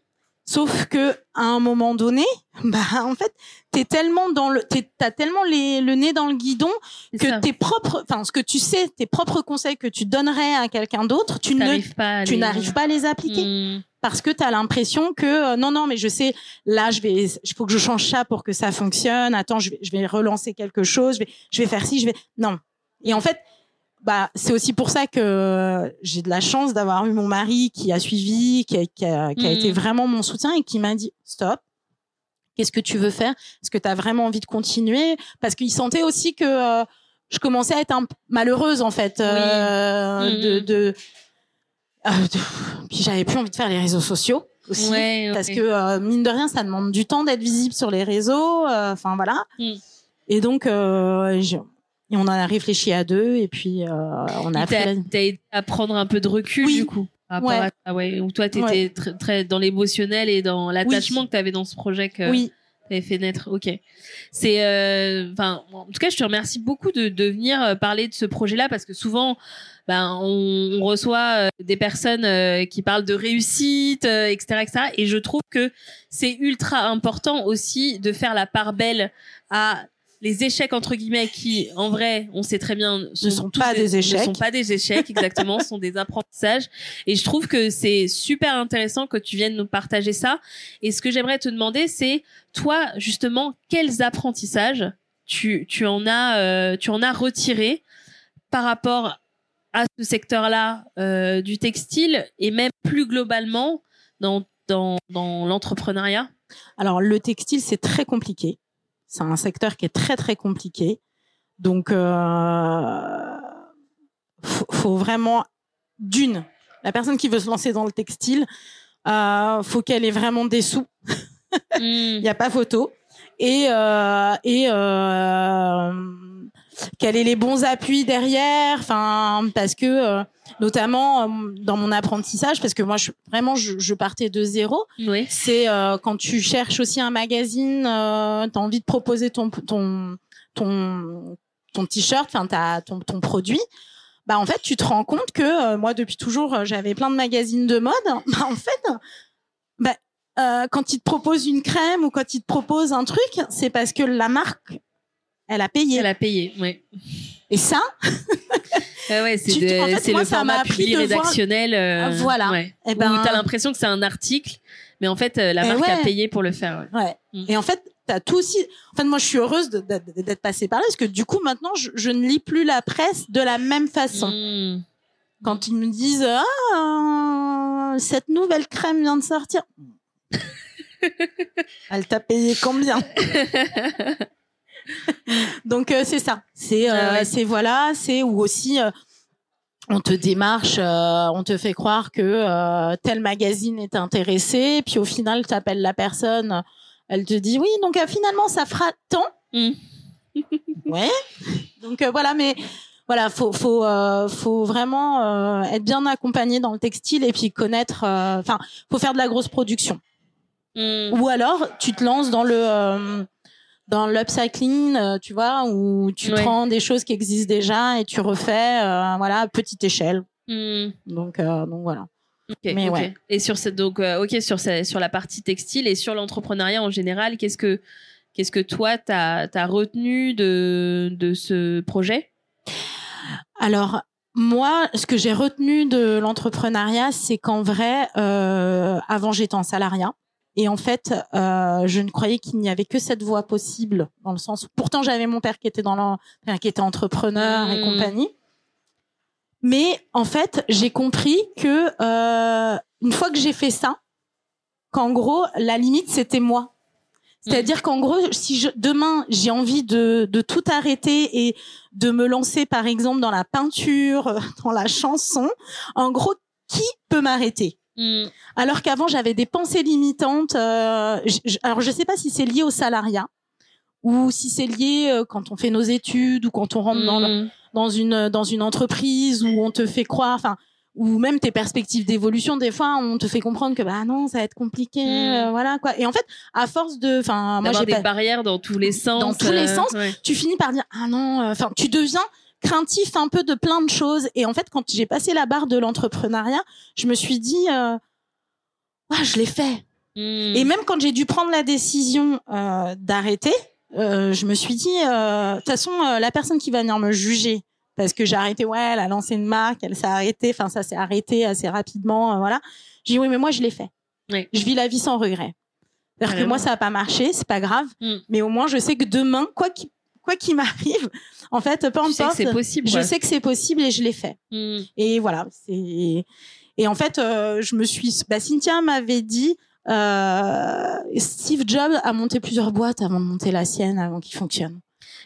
Sauf que à un moment donné, bah en fait, t'es tellement dans le, t'as tellement les, le nez dans le guidon que tes propres, enfin ce que tu sais, tes propres conseils que tu donnerais à quelqu'un d'autre, tu ne, pas. tu les- n'arrives pas à les appliquer Mm. parce que tu as l'impression que euh, non non mais je sais là je vais il faut que je change ça pour que ça fonctionne. Attends, je vais je vais relancer quelque chose, je vais je vais faire ci, je vais non. Et en fait bah c'est aussi pour ça que euh, j'ai de la chance d'avoir eu mon mari qui a suivi, qui a, qui a, qui a été vraiment mon soutien et qui m'a dit stop. Qu'est-ce que tu veux faire? Est-ce que tu as vraiment envie de continuer? Parce qu'il sentait aussi que euh, je commençais à être un malheureuse en fait euh, Mhm. de, de, euh, de- puis j'avais plus envie de faire les réseaux sociaux aussi Ouais, parce ouais. que euh, mine de rien ça demande du temps d'être visible sur les réseaux euh, enfin voilà Mm. et donc euh, je- et on en a réfléchi à deux et puis euh, on a la- t'as aidé à prendre un peu de recul Oui. du coup. par Ouais. à ça, ouais. Toi, t'étais Ouais. très, très dans l'émotionnel et dans l'attachement que t'avais dans ce projet que oui t'avais fait naître. Ok. C'est, euh, enfin, en tout cas, je te remercie beaucoup de, de venir euh, parler de ce projet-là parce que souvent, ben, on, on reçoit euh, des personnes euh, qui parlent de réussite, etc., etc. Et je trouve que c'est ultra important aussi de faire la part belle à les échecs entre guillemets qui en vrai on sait très bien sont, sont tous pas des échecs. ne sont pas des échecs exactement sont des apprentissages et je trouve que c'est super intéressant que tu viennes nous partager ça et ce que j'aimerais te demander c'est toi justement quels apprentissages tu tu en as euh, tu en as retiré par rapport à ce secteur-là euh, du textile et même plus globalement dans, dans, dans l'entrepreneuriat? Alors, le textile, c'est très compliqué. C'est un secteur qui est très, très compliqué. Donc, euh, faut, faut vraiment, d'une, la personne qui veut se lancer dans le textile, euh, faut qu'elle ait vraiment des sous. Il Hmm. n'y a pas photo. Et, euh, et euh, quels est les bons appuis derrière enfin parce que euh, notamment euh, dans mon apprentissage parce que moi je, vraiment je, je partais de zéro Oui. c'est euh, quand tu cherches aussi un magazine euh, tu as envie de proposer ton ton ton ton t-shirt enfin ton ton produit bah en fait tu te rends compte que euh, moi depuis toujours j'avais plein de magazines de mode bah en fait bah euh, quand ils te proposent une crème ou quand ils te proposent un truc c'est parce que la marque elle a payé Elle a payé, oui. et ça ouais, c'est Tu- en fait, le format appris public de voir- rédactionnel. euh, Ah, voilà. Ouais. Eh Où ben- t'as l'impression que c'est un article, mais en fait, euh, la Eh marque a payé pour le faire. ouais. Mm. Et en fait, t'as tout aussi. En fait, moi, je suis heureuse d'être passée par là parce que du coup, maintenant, je, je ne lis plus la presse de la même façon. Hmm. Quand ils me disent ah cette nouvelle crème vient de sortir, elle t'a payé combien? Donc euh, c'est ça. C'est euh, Ah ouais. c'est voilà, c'est ou aussi. euh, on te démarche, euh, on te fait croire que euh, tel magazine est intéressé, puis au final, tu appelles la personne, elle te dit oui, donc euh, finalement, ça fera tant. Mm. ouais. Donc euh, voilà, mais voilà, faut faut euh, faut vraiment euh, être bien accompagné dans le textile et puis connaître. euh, Enfin, faut faire de la grosse production. Hmm. Ou alors, tu te lances dans le euh, dans l'upcycling, euh, tu vois, où tu Ouais. prends des choses qui existent déjà et tu refais, euh, voilà, à petite échelle. Hmm. Donc, euh, donc voilà. Ok, Mais ouais. Et sur cette donc euh, ok sur ce- sur la partie textile et sur l'entrepreneuriat en général, qu'est-ce que qu'est-ce que toi t'as as retenu de de ce projet? Alors, moi, ce que j'ai retenu de l'entrepreneuriat, c'est qu'en vrai, avant, j'étais en salariat. Et en fait, euh, je ne croyais qu'il n'y avait que cette voie possible, dans le sens où pourtant j'avais mon père qui était dans enfin, qui était entrepreneur et Mm. compagnie. Mais en fait, j'ai compris que euh, une fois que j'ai fait ça, qu'en gros, la limite c'était moi. C'est-à-dire qu'en gros, si je, demain j'ai envie de, de tout arrêter et de me lancer par exemple dans la peinture, dans la chanson, en gros, qui peut m'arrêter? Hmm. alors qu'avant j'avais des pensées limitantes. Euh, j- j- alors je sais pas si c'est lié au salariat ou si c'est lié euh, quand on fait nos études ou quand on rentre dans, le- Hmm. dans une dans une entreprise où on te fait croire, enfin ou même tes perspectives d'évolution. Des fois, on te fait comprendre que bah non, ça va être compliqué, Mm. euh, voilà quoi. Et en fait, à force de, enfin moi j'ai des pas- barrières dans tous les sens. Dans tous les sens. ouais. tu finis par dire ah non enfin tu deviens craintif un peu de plein de choses et en fait quand j'ai passé la barre de l'entrepreneuriat je me suis dit euh, ah, je l'ai fait Hmm. et même quand j'ai dû prendre la décision euh, d'arrêter euh, je me suis dit euh, de toute façon la personne qui va venir me juger parce que j'ai arrêté ouais elle a lancé une marque elle s'est arrêtée enfin ça s'est arrêté assez rapidement voilà j'ai dit oui mais moi je l'ai fait Oui. je vis la vie sans regret c'est-à-dire que Carrément. moi ça a pas marché c'est pas grave Mm. mais au moins je sais que demain quoi qu'il quoi qu'il m'arrive en fait peu Tu sais que importe c'est possible. je sais que c'est possible et je l'ai fait Hmm. et voilà c'est et en fait euh, je me suis bah, Cynthia m'avait dit euh, Steve Jobs a monté plusieurs boîtes avant de monter la sienne avant qu'il fonctionne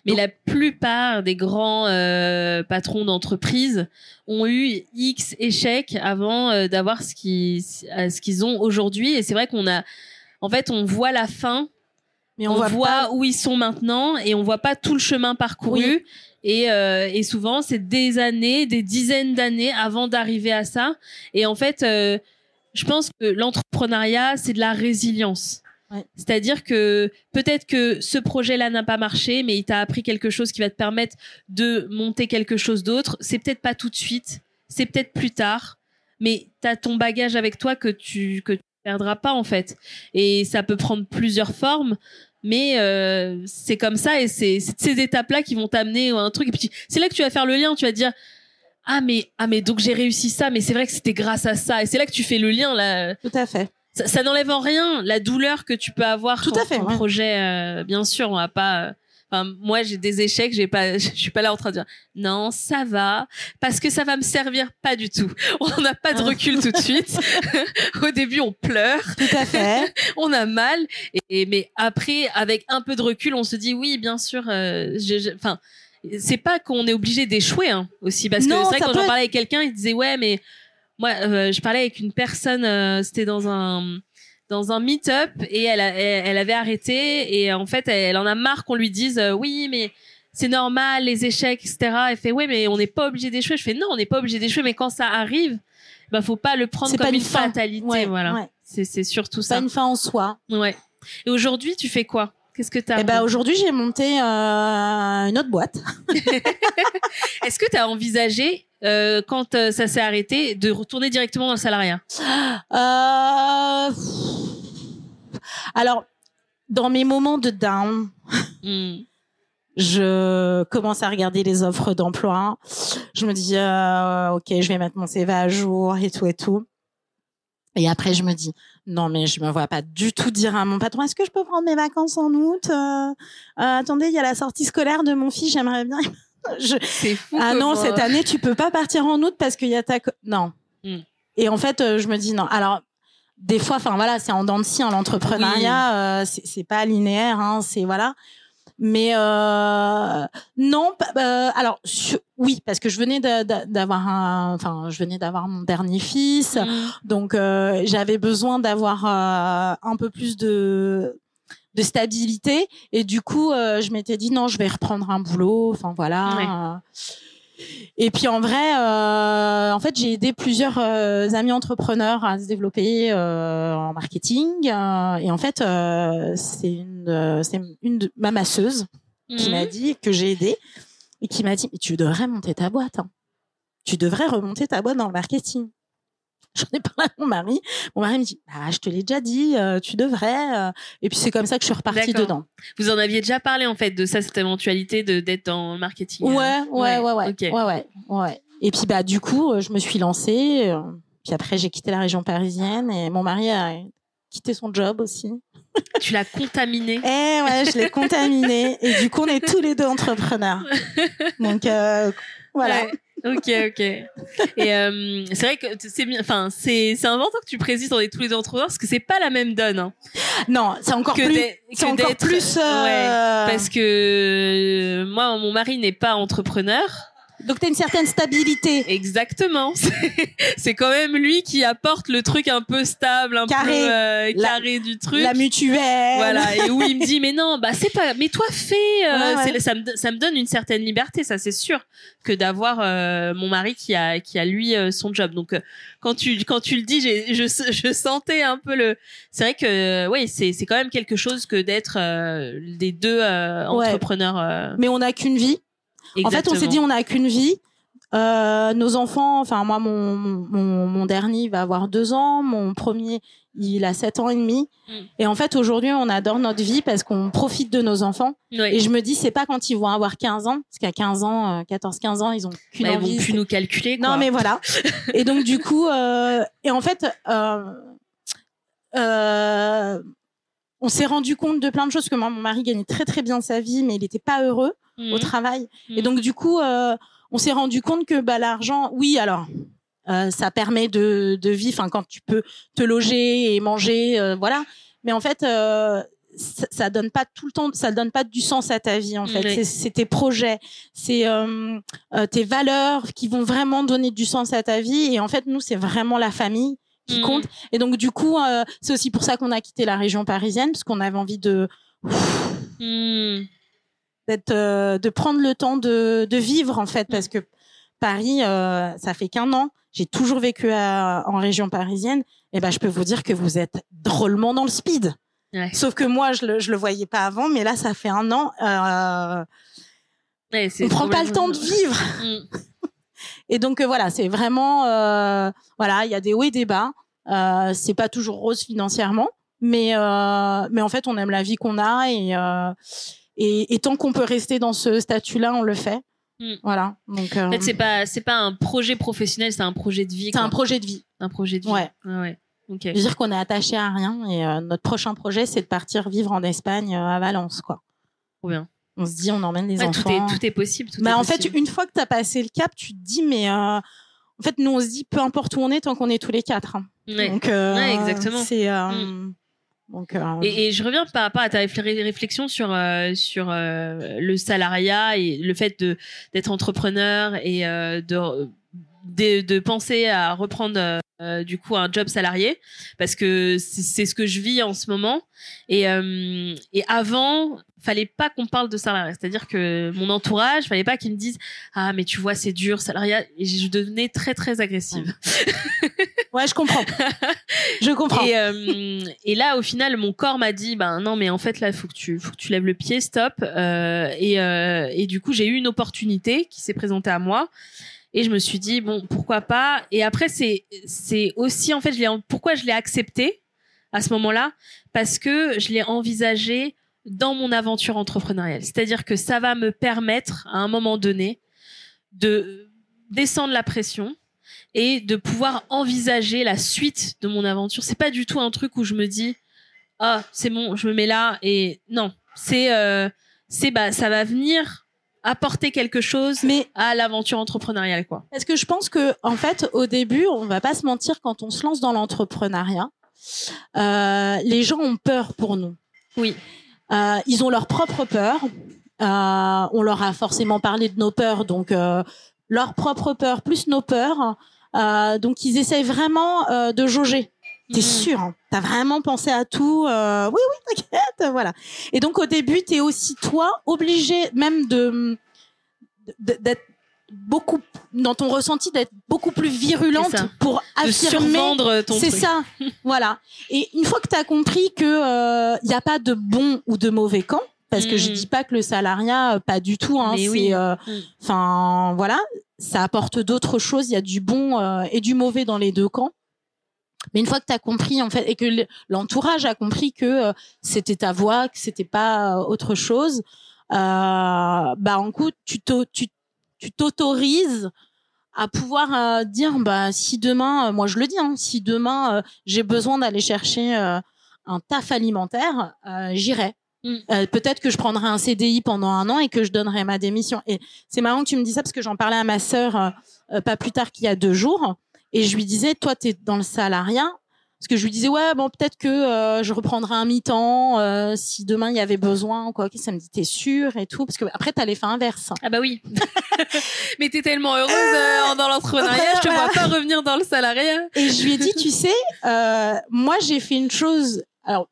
Mais la plupart des grands euh, patrons d'entreprise ont eu X échecs avant d'avoir ce qu'ils ce qu'ils ont aujourd'hui. Et c'est vrai qu'on a, en fait, on voit la fin, mais on, on, voit, voit, pas où ils sont maintenant, et on voit pas tout le chemin parcouru. Oui. Et, euh, et souvent, c'est des années, des dizaines d'années avant d'arriver à ça. Et en fait, euh, je pense que l'entrepreneuriat, c'est de la résilience. Ouais. C'est-à-dire que peut-être que ce projet-là n'a pas marché, mais il t'a appris quelque chose qui va te permettre de monter quelque chose d'autre. C'est peut-être pas tout de suite, c'est peut-être plus tard, mais t'as ton bagage avec toi que tu que tu perdras pas en fait. Et ça peut prendre plusieurs formes, mais euh, c'est comme ça et c'est ces étapes-là qui vont t'amener à un truc. Et puis c'est là que tu vas faire le lien. Tu vas dire ah mais ah mais donc j'ai réussi ça, mais c'est vrai que c'était grâce à ça. Et c'est là que tu fais le lien là tout à fait ça, ça n'enlève en rien la douleur que tu peux avoir Tout quand à fait, ton ouais. projet euh, bien sûr on va pas euh, Enfin, moi, j'ai des échecs, j'ai pas, je suis pas là en train de dire non, ça va, parce que ça va me servir pas du tout. On n'a pas de Ah. recul tout de suite. Au début, on pleure, Tout à fait. on a mal, et, mais après, avec un peu de recul, on se dit oui, bien sûr. euh, Enfin, c'est pas qu'on est obligé d'échouer hein, aussi, parce que c'est vrai quand j'en être- parlais avec quelqu'un, il disait ouais, mais moi, euh, je parlais avec une personne, euh, c'était dans un dans un meet-up et elle, a- elle, elle avait arrêté et en fait elle, en a marre qu'on lui dise euh, oui mais c'est normal les échecs etc. Elle fait ouais mais on n'est pas obligé d'échouer. Je fais non on n'est pas obligé d'échouer mais quand ça arrive bah faut pas le prendre comme une, fin. fatalité Ouais, voilà. ouais. C'est c'est surtout C'est pas ça. une fin en soi. Ouais. Et aujourd'hui tu fais quoi? Qu'est-ce que t'as Et ben aujourd'hui, j'ai monté euh, une autre boîte. Est-ce que t'as envisagé euh, quand euh, ça s'est arrêté de retourner directement dans le salariat Euh... Alors, dans mes moments de down, Hmm. je commence à regarder les offres d'emploi. Je me dis, ok, je vais mettre mon CV à jour et tout et tout. Et après, je me dis, non, mais je me vois pas du tout dire à mon patron, est-ce que je peux prendre mes vacances en août? Euh, euh, Attendez, il y a la sortie scolaire de mon fils, j'aimerais bien. Je... C'est fou. Ah non, cette année, tu peux pas partir en août parce qu'il y a ta... Non. Hmm. Et en fait, euh, je me dis, non. Alors, des fois, enfin voilà, c'est en dents de scie, hein, l'entrepreneuriat, euh, c'est pas linéaire, hein, c'est voilà. Mais euh, non, euh, alors oui, parce que je venais d'avoir un, enfin, je venais d'avoir mon dernier fils, Hmm. donc j'avais besoin d'avoir un peu plus de de stabilité. Et du coup euh, je m'étais dit non je vais reprendre un boulot. Enfin voilà. Et puis en vrai euh, en fait j'ai aidé plusieurs euh, amis entrepreneurs à se développer euh, en marketing. Et en fait euh, c'est une euh, c'est une de ma masseuse qui m'a dit que j'ai aidé et qui m'a dit mais tu devrais monter ta boîte hein. tu devrais remonter ta boîte dans le marketing J'en ai parlé à mon mari. Mon mari me dit, bah, je te l'ai déjà dit, euh, tu devrais. euh. Et puis c'est comme ça que je suis repartie dedans. Vous en aviez déjà parlé en fait de ça, cette éventualité de d'être dans le marketing. Ouais, euh. ouais, ouais, ouais, ouais, ouais, ouais. Et puis bah du coup, euh, je me suis lancée. euh, Puis après, j'ai quitté la région parisienne et mon mari a quitté son job aussi. Tu l'as contaminé. Eh ouais, je l'ai contaminé. Et du coup, on est tous les deux entrepreneurs. Donc euh, voilà. Ouais. Ok, ok. Et euh, c'est vrai que c'est bien. Enfin, c'est c'est important que tu précises on est tous les entrepreneurs parce que c'est pas la même donne. hein, Non, c'est encore que plus. d'être- C'est que encore d'être- plus. euh, Ouais, parce que euh, moi, mon mari n'est pas entrepreneur. Donc t'as une certaine stabilité. Exactement. C'est- quand même lui qui apporte le truc un peu stable, un Carré. peu euh, La- carré du truc. La mutuelle. Voilà, et où il me dit mais non, bah c'est pas mais toi fais euh, Ouais, ouais. c'est- ça me ça me donne une certaine liberté, ça c'est sûr que d'avoir euh, mon mari qui a qui a lui euh, son job. Donc euh, quand tu quand tu le dis, j'ai je je sentais un peu le c'est vrai que oui, c'est c'est quand même quelque chose que d'être euh, des deux euh, Ouais. entrepreneurs Mais on n'a qu'une vie. En fait, on s'est dit, on n'a qu'une vie. Euh, nos enfants, enfin moi, mon, mon, mon dernier va avoir deux ans, mon premier, il a sept ans et demi. Mm. Et en fait, aujourd'hui, on adore notre vie parce qu'on profite de nos enfants. Et je me dis, c'est pas quand ils vont avoir 15 ans, parce qu'à 15 ans, euh, 14, 15 ans, ils ont qu'une Bah, ils vont plus nous calculer quoi. Non, mais voilà. et donc, du coup, euh, et en fait, euh, euh, on s'est rendu compte de plein de choses que moi, mon mari gagnait très très bien sa vie, mais il n'était pas heureux Au travail. Mhm. Et donc du coup, euh, on s'est rendu compte que bah, l'argent, oui, alors euh, ça permet de, de vivre. Quand tu peux te loger et manger, euh, voilà. Mais en fait, ça, ça donne pas tout le temps, ça donne pas du sens à ta vie. En fait, Oui. c'est, tes projets, c'est euh, tes valeurs qui vont vraiment donner du sens à ta vie. Et en fait, nous, c'est vraiment la famille qui Mhm. compte. Et donc du coup, euh, c'est aussi pour ça qu'on a quitté la région parisienne parce qu'on avait envie de Mhm. D'être euh, de prendre le temps de, de vivre en fait parce que Paris euh, ça fait qu'un an j'ai toujours vécu à- en région parisienne et ben je peux vous dire que vous êtes drôlement dans le speed. Ouais. sauf que moi je le je le voyais pas avant mais là ça fait un an euh, Ouais, on prend pas le temps de vivre. Mhm. et donc euh, voilà c'est vraiment euh, voilà il y a des hauts et des bas. Euh, c'est pas toujours rose financièrement mais mais en fait on aime la vie qu'on a et et, et tant qu'on peut rester dans ce statut là on le fait Mm. voilà donc euh, En fait, c'est pas c'est pas un projet professionnel, c'est un projet de vie. c'est un projet de vie Un projet de vie. Ouais. Ah ouais. Je veux dire qu'on est attaché à rien et euh, notre prochain projet c'est de partir vivre en Espagne euh, à Valence quoi Trop bien. On se dit, on emmène les enfants. Tout est, tout est possible. Tout bah, en fait, une fois que tu as passé le cap, tu te dis, mais en fait, nous, on se dit, peu importe où on est, tant qu'on est tous les quatre. Hein. Donc, exactement. C'est. Mm. Donc, et, je reviens par rapport à ta réflexion sur sur le salariat et le fait d'être entrepreneur et de, penser à reprendre euh, du coup un job salarié parce que c'est ce que je vis en ce moment. Et euh, et avant fallait pas qu'on parle de salariat. C'est-à-dire que mon entourage fallait pas qu'ils me disent ah mais tu vois c'est dur salariat et je devenais très très agressive. Ouais je comprends. Je comprends. Et, euh, et là au final mon corps m'a dit ben non mais en fait là faut que tu faut que tu lèves le pied stop. Euh, et et du coup j'ai eu une opportunité qui s'est présentée à moi et je me suis dit bon pourquoi pas. Et après c'est c'est aussi en fait je l'ai pourquoi je l'ai accepté à ce moment-là? Parce que je l'ai envisagé dans mon aventure entrepreneuriale. C'est-à-dire que ça va me permettre à un moment donné de descendre la pression et de pouvoir envisager la suite de mon aventure. C'est pas du tout un truc où je me dis ah c'est bon je me mets là et non. C'est euh, c'est bah ça va venir apporter quelque chose mais à l'aventure entrepreneuriale quoi. Parce que je pense que en fait au début, on va pas se mentir quand on se lance dans l'entrepreneuriat, euh, les gens ont peur pour nous. Oui. Euh, ils ont leur propre peur. Euh, on leur a forcément parlé de nos peurs, donc euh, leur propre peur plus nos peurs. Euh, donc ils essayent vraiment euh, de jauger. T'es sûr hein T'as vraiment pensé à tout euh, Oui, oui, t'inquiète, voilà. Et donc au début, t'es aussi toi obligé même de d'être beaucoup dans ton ressenti d'être beaucoup plus virulente pour affirmer ton c'est ça voilà et une fois que tu as compris que il euh, n'y a pas de bon ou de mauvais camp parce que je mm. dis pas que le salariat euh, pas du tout hein, c'est oui. Mm. enfin voilà ça apporte d'autres choses il y a du bon et du mauvais dans les deux camps mais une fois que tu as compris en fait et que l'entourage a compris que euh, c'était ta voix, que c'était pas euh, autre chose, euh, bah en coup tu t'autorises à pouvoir euh, dire bah si demain moi je le dis hein, si demain j'ai besoin d'aller chercher un taf alimentaire, j'irai. Mm. peut-être que je prendrai un CDI pendant un an et que je donnerai ma démission. Et c'est marrant que tu me dis ça parce que j'en parlais à ma sœur pas plus tard qu'il y a deux jours. Et je lui disais, toi, tu es dans le salariat. Parce que je lui disais, ouais, bon, peut-être que euh, je reprendrai un mi-temps euh, si demain il y avait besoin. Quoi. ça me dit, t'es sûr et tout. Parce que après, t'as l'effet inverse. Ah bah oui. Mais t'es tellement heureuse euh, dans l'entrepreneuriat, je te vois pas revenir dans le salariat. Et je lui ai dit, tu sais, moi, j'ai fait une chose. Alors,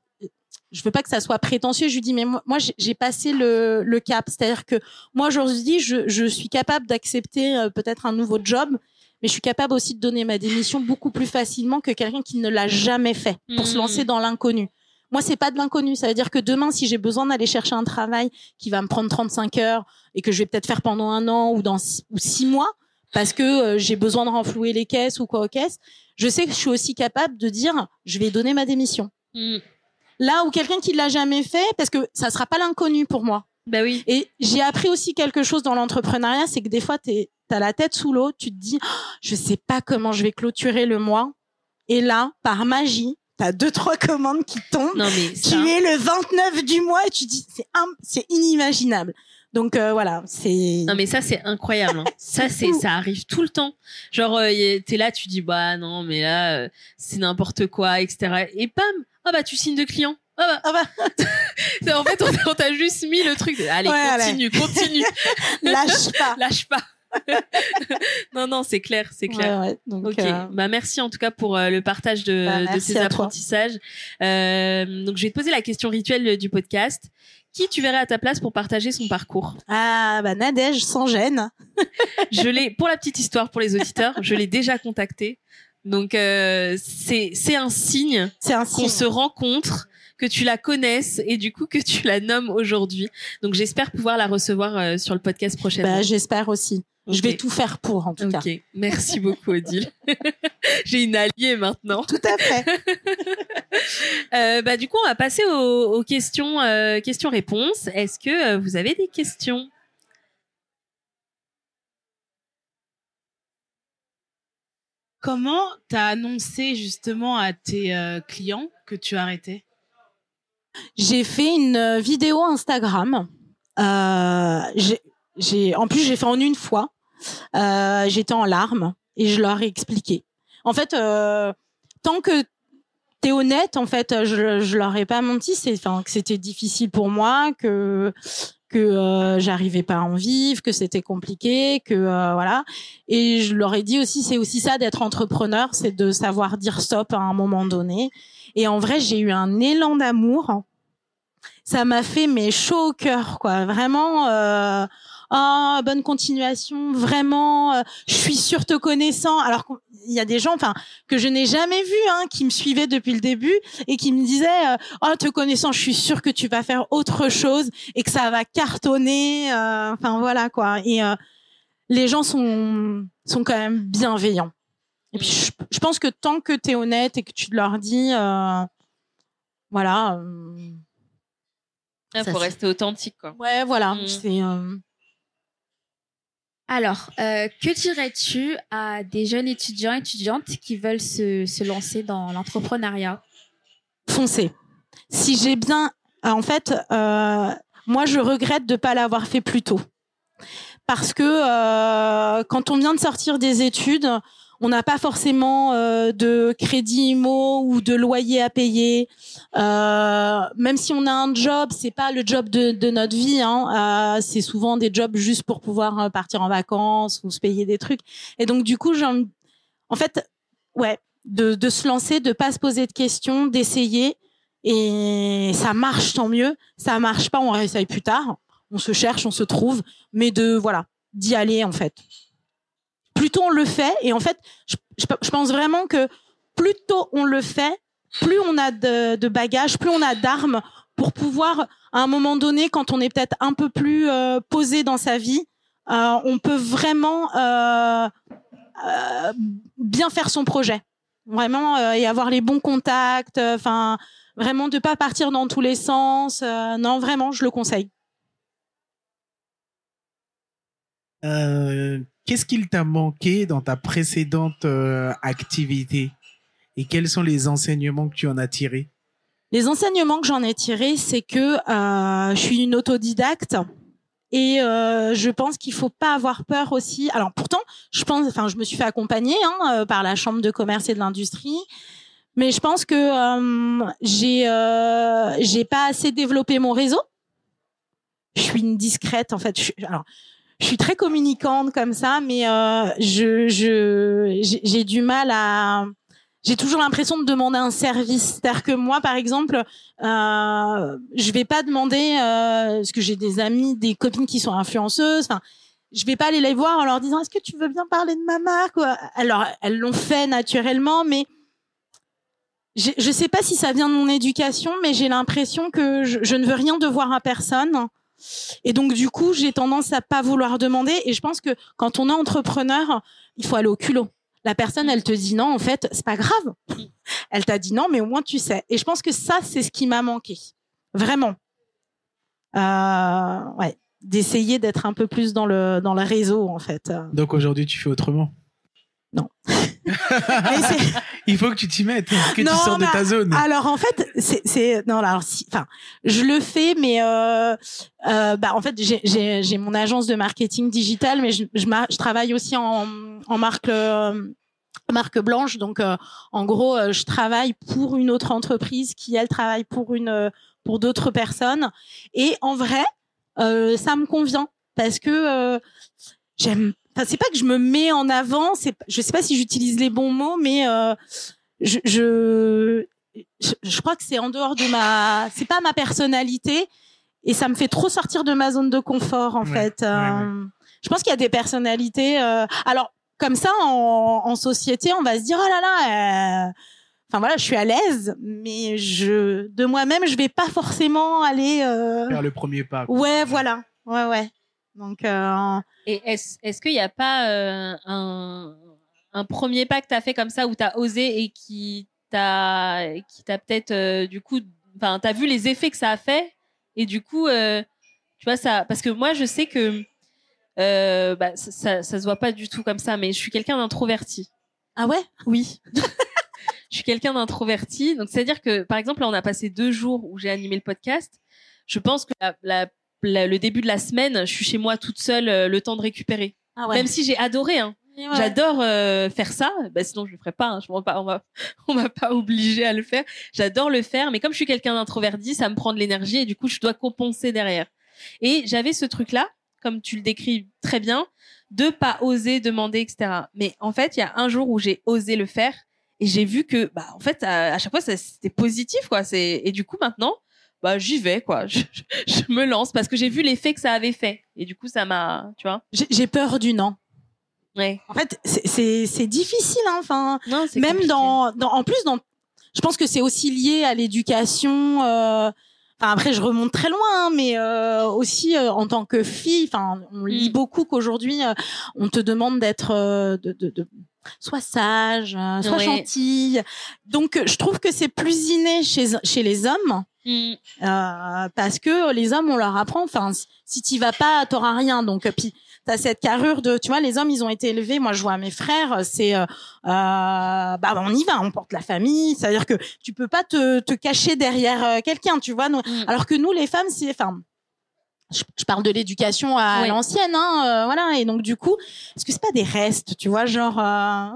je veux pas que ça soit prétentieux. Je lui dis, mais moi, moi j'ai passé le, le cap. C'est-à-dire que moi, aujourd'hui, je, je suis capable d'accepter peut-être un nouveau job mais je suis capable aussi de donner ma démission beaucoup plus facilement que quelqu'un qui ne l'a jamais fait pour se lancer mmh. dans l'inconnu. Moi, c'est pas de l'inconnu. Ça veut dire que demain, si j'ai besoin d'aller chercher un travail qui va me prendre 35 heures et que je vais peut-être faire pendant un an ou dans six, ou six mois, parce que euh, j'ai besoin de renflouer les caisses ou quoi aux caisses, je sais que je suis aussi capable de dire, je vais donner ma démission. Mmh. Là où quelqu'un qui l'a jamais fait, parce que ça sera pas l'inconnu pour moi. Bah oui. Et j'ai appris aussi quelque chose dans l'entrepreneuriat, c'est que des fois, t'es t'as la tête sous l'eau, tu te dis, oh, je sais pas comment je vais clôturer le mois. Et là, par magie, t'as deux trois commandes qui tombent. Non mais tu es le 29 du mois et tu dis, c'est c'est inimaginable. Donc euh, voilà, c'est. Non mais ça c'est incroyable. Hein. ça c'est ça arrive tout le temps. Genre euh, t'es là, tu dis bah non mais là euh, c'est n'importe quoi, etc. Et pam, ah bah tu signes de client. Ah bah, ah bah. en fait on, t'a juste mis le truc. Allez continue, continue. Lâche pas. Lâche pas. non, non, c'est clair, c'est clair. donc, ok, euh, bah merci en tout cas pour euh, le partage de, bah, de ces apprentissages. Euh, donc je vais te poser la question rituelle du podcast. Qui tu verrais à ta place pour partager son parcours? Ah bah Nadège, sans gêne. je l'ai, pour la petite histoire pour les auditeurs, je l'ai déjà contacté. Donc c'est un signe, c'est un qu'on se rencontre que tu la connaisses et du coup que tu la nommes aujourd'hui. Donc j'espère pouvoir la recevoir euh, sur le podcast prochainement. Bah, j'espère aussi. Je vais tout faire pour, en tout cas. Merci beaucoup, Odile. J'ai une alliée maintenant. Tout à fait. euh, bah, du coup, on va passer aux, aux questions, euh, questions-réponses. Est-ce que euh, vous avez des questions? Comment t'as annoncé justement à tes clients que tu arrêtais j'ai fait une euh, vidéo Instagram Euh, j'ai, en plus, j'ai fait en une fois. Euh, j'étais en larmes et je leur ai expliqué. En fait, tant que t'es honnête, en fait, je, je leur ai pas menti. C'est, enfin, que c'était difficile pour moi, que que euh, j'arrivais pas à en vivre, que c'était compliqué, que euh, voilà. Et je leur ai dit aussi, c'est aussi ça d'être entrepreneur, c'est de savoir dire stop à un moment donné. Et en vrai, j'ai eu un élan d'amour. Ça m'a fait mes chaud au cœur, quoi. Vraiment. Euh, oh, bonne continuation, vraiment, euh, je suis sûre te connaissant. Alors qu'il y a des gens, enfin, que je n'ai jamais vu, hein, qui me suivaient depuis le début et qui me disaient, euh, oh, te connaissant, je suis sûre que tu vas faire autre chose et que ça va cartonner. Euh, enfin voilà quoi. Et les gens sont sont quand même bienveillants. Et puis je, je pense que tant que tu es honnête et que tu leur dis, voilà. Il faut rester authentique, quoi. Ouais, voilà. Mmh. C'est. Alors, euh, que dirais-tu à des jeunes étudiants, étudiantes qui veulent se, lancer dans l'entrepreneuriat? Foncez. Si j'ai bien... Euh, en fait, euh, moi, je regrette de ne pas l'avoir fait plus tôt. Parce que quand on vient de sortir des études, on n'a pas forcément euh, de crédit IMO ou de loyer à payer. Euh, même si on a un job, c'est pas le job de, de notre vie. Hein. Euh, c'est souvent des jobs juste pour pouvoir euh, partir en vacances ou se payer des trucs. Et donc du coup, en fait, ouais, de, de se lancer, de pas se poser de questions, d'essayer. Et ça marche, tant mieux. Ça marche pas, on réessaye plus tard. On se cherche, on se trouve, mais de voilà, d'y aller en fait plus tôt on le fait. Et en fait, je, pense vraiment que plus tôt on le fait, plus on a de, bagages, plus on a d'armes pour pouvoir, à un moment donné, quand on est peut-être un peu plus euh, posé dans sa vie, euh, on peut vraiment euh, bien faire son projet. Vraiment, et avoir les bons contacts. Enfin, vraiment de pas partir dans tous les sens. non, vraiment, je le conseille. Euh, qu'est-ce qu'il t'a manqué dans ta précédente euh, activité? Et quels sont les enseignements que tu en as tirés? Les enseignements que j'en ai tirés, c'est que euh, je suis une autodidacte et euh, je pense qu'il faut pas avoir peur aussi. Alors pourtant, je pense, enfin, je me suis fait accompagner hein, euh, par la chambre de commerce et de l'industrie, mais je pense que euh, j'ai euh, j'ai pas assez développé mon réseau. Je suis une discrète en fait. Je suis très communicante comme ça, mais euh, je j'ai du mal à j'ai toujours l'impression de demander un service. C'est-à-dire que moi, par exemple, euh, je vais pas demander euh, parce que j'ai des amis, des copines qui sont influenceuses. Enfin, je vais pas aller les voir en leur disant est-ce que tu veux bien parler de ma marque Alors, elles l'ont fait naturellement, mais je, je sais pas si ça vient de mon éducation, mais j'ai l'impression que je, je, ne veux rien devoir à personne et donc du coup, j'ai tendance à pas vouloir demander. Et je pense que quand on est entrepreneur, il faut aller au culot. La personne, elle te dit non, en fait, c'est pas grave. Elle t'a dit non, mais au moins tu sais. Et je pense que ça, c'est ce qui m'a manqué, vraiment. Euh, ouais, d'essayer d'être un peu plus dans le dans le réseau, en fait. Donc aujourd'hui, tu fais autrement? Non. Il faut que tu t'y mettes, que tu sors de ta zone. Alors en fait, c'est non alors si, enfin, je le fais, mais euh, euh, bah en fait j'ai mon agence de marketing digital, mais je, je, je travaille aussi en, en marque euh, marque blanche. Donc euh, en gros, je travaille pour une autre entreprise qui elle travaille pour une pour d'autres personnes. Et en vrai, ça me convient parce que j'aime Enfin, c'est pas que je me mets en avant. C'est, je sais pas si j'utilise les bons mots, mais euh, je, je, je, crois que c'est en dehors de ma, c'est pas ma personnalité, et ça me fait trop sortir de ma zone de confort en fait. Euh, je pense qu'il y a des personnalités. Euh, alors comme ça, en, en, société, on va se dire oh là là. Euh, enfin voilà, je suis à l'aise, mais je de moi-même, je vais pas forcément aller euh... faire le premier pas. Ouais, voilà, ouais, ouais. Donc, euh... et est-ce est-ce qu'il n'y a pas euh, un, un premier pas que tu as fait comme ça où tu as osé et qui t'a qui t'a peut-être euh, du coup enfin tu as vu les effets que ça a fait et du coup euh, tu vois ça parce que moi je sais que euh, bah, ça, ça, ça se voit pas du tout comme ça mais je suis quelqu'un d'introverti. Ah ouais? Oui. je suis quelqu'un d'introverti donc c'est à dire que par exemple là on a passé deux jours où j'ai animé le podcast je pense que la, la la- le début de la semaine, je suis chez moi toute seule, euh, le temps de récupérer. Ah ouais. Même si j'ai adoré, hein. Ouais. J'adore euh, faire ça. Bah, sinon, je le ferais pas. hein. Je pas. On m'a pas obligé à le faire. J'adore le faire, mais comme je suis quelqu'un d'introverti, ça me prend de l'énergie et du coup, je dois compenser derrière. Et j'avais ce truc-là, comme tu le décris très bien, de pas oser demander, etc. Mais en fait, il y a un jour où j'ai osé le faire et j'ai vu que, bah, en fait, à, à chaque fois, c'était positif, quoi. C'est et du coup, maintenant, bah, j'y vais, quoi. Je, je- me lance parce que j'ai vu l'effet que ça avait fait. Et du coup, ça m'a, tu vois. J'ai j'ai peur du non. Ouais. En fait, c'est- difficile. Hein. Enfin, Non, c'est même compliqué. dans, dans, en plus, dans, je pense que c'est aussi lié à l'éducation. euh, Enfin, après, je remonte très loin, hein, mais euh, aussi euh, en tant que fille. Enfin, on lit Mm. beaucoup qu'aujourd'hui, euh, on te demande d'être, euh, de, de, de, soit sage, euh, soit Ouais. gentille. Donc, je trouve que c'est plus inné chez chez les hommes. Mm. Euh, parce que les hommes on leur apprend enfin si- t'y vas pas t'auras rien. Donc euh, puis t'as cette carrure de tu vois les hommes ils ont été élevés. Moi je vois mes frères c'est euh, euh, bah on y va on porte la famille. C'est à dire que tu peux pas te, te cacher derrière quelqu'un tu vois. Nous- Mm. alors que nous les femmes c'est enfin je, parle de l'éducation à l'ancienne hein euh, voilà. Et donc du coup est-ce que c'est pas des restes tu vois genre euh,